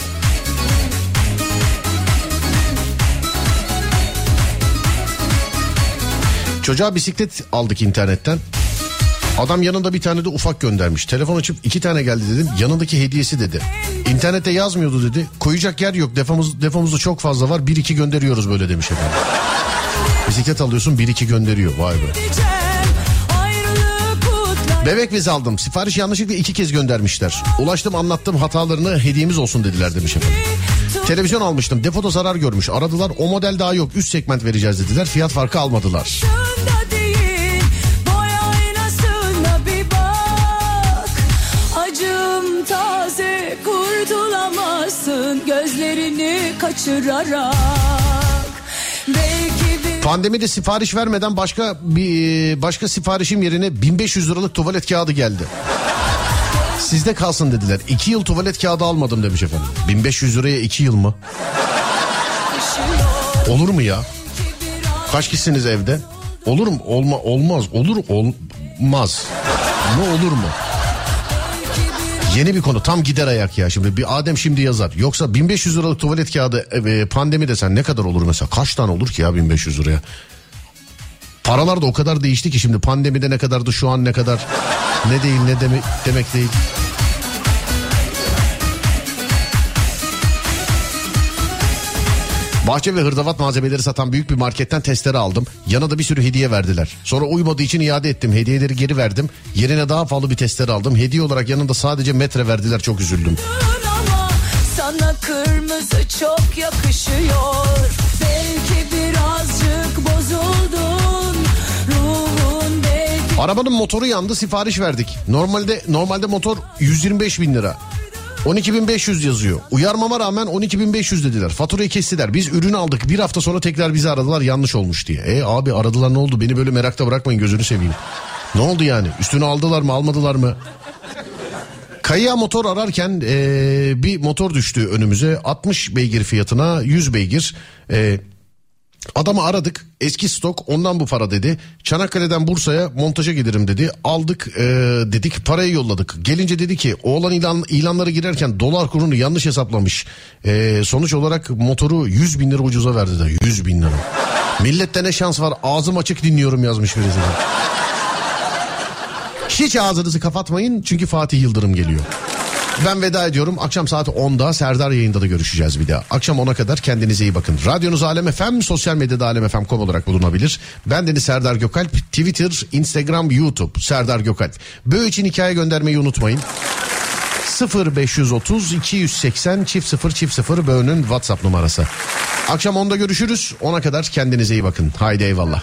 S7: Çocuğa bisiklet aldık internetten. Adam yanında bir tane de ufak göndermiş. Telefon açıp iki tane geldi dedim. Yanındaki hediyesi dedi. İnternette yazmıyordu dedi. Koyacak yer yok. Defomuz, defomuzda çok fazla var. Bir iki gönderiyoruz böyle demiş efendim. Bisiklet alıyorsun bir iki gönderiyor. Vay be. Bebek bezi aldım. Sipariş yanlışlıkla iki kez göndermişler. Ulaştım anlattım hatalarını hediyemiz olsun dediler demiş efendim. Televizyon almıştım. Depoda zarar görmüş. Aradılar o model daha yok. Üst segment vereceğiz dediler. Fiyat farkı almadılar.
S15: Kurtulamazsın gözlerini kaçırarak. Belki bir
S7: Pandemide sipariş vermeden başka bir başka siparişim yerine 1500 liralık tuvalet kağıdı geldi. Sizde kalsın dediler. 2 yıl tuvalet kağıdı almadım demiş efendim. 1500 liraya 2 yıl mı? Olur mu ya? Kaç kişisiniz evde? Olur mu? Olma, olmaz. Olur olmaz. Ne olur mu? Yeni bir konu tam gider ayak ya şimdi bir Adem şimdi yazar. Yoksa 1500 liralık tuvalet kağıdı e, pandemi desen ne kadar olur mesela? Kaç tane olur ki ya 1500 liraya? Paralar da o kadar değişti ki şimdi pandemide ne kadardı şu an ne kadar ne değil ne demek, demek değil. Bahçe ve hırdavat malzemeleri satan büyük bir marketten testere aldım. Yana da bir sürü hediye verdiler. Sonra uymadığı için iade ettim. Hediyeleri geri verdim. Yerine daha pahalı bir testere aldım. Hediye olarak yanında sadece metre verdiler. Çok üzüldüm.
S15: ama sana kırmızı çok yakışıyor. Belki birazcık bozuldun. Ruhun belki
S7: Arabanın motoru yandı sipariş verdik. Normalde normalde motor 125 bin lira. 12.500 yazıyor. Uyarmama rağmen 12.500 dediler. Faturayı kestiler. Biz ürünü aldık. Bir hafta sonra tekrar bizi aradılar yanlış olmuş diye. E abi aradılar ne oldu? Beni böyle merakta bırakmayın gözünü seveyim. Ne oldu yani? Üstünü aldılar mı almadılar mı? Kaya motor ararken e, bir motor düştü önümüze. 60 beygir fiyatına 100 beygir. E, Adamı aradık eski stok ondan bu para dedi. Çanakkale'den Bursa'ya montaja gelirim dedi. Aldık e, dedik parayı yolladık. Gelince dedi ki oğlan ilan, ilanlara girerken dolar kurunu yanlış hesaplamış. E, sonuç olarak motoru 100 bin lira ucuza verdi de 100 bin lira. Millette ne şans var ağzım açık dinliyorum yazmış birisi. Hiç ağzınızı kapatmayın çünkü Fatih Yıldırım geliyor. Ben veda ediyorum. Akşam saat 10'da Serdar yayında da görüşeceğiz bir daha. Akşam 10'a kadar kendinize iyi bakın. Radyonuz Alem FM, sosyal medyada alemfm.com olarak bulunabilir. Ben Deniz Serdar Gökalp. Twitter, Instagram, YouTube Serdar Gökalp. Böyle için hikaye göndermeyi unutmayın. 0530 280 çift 0 çift 0 Böğün'ün WhatsApp numarası. Akşam 10'da görüşürüz. 10'a kadar kendinize iyi bakın. Haydi eyvallah.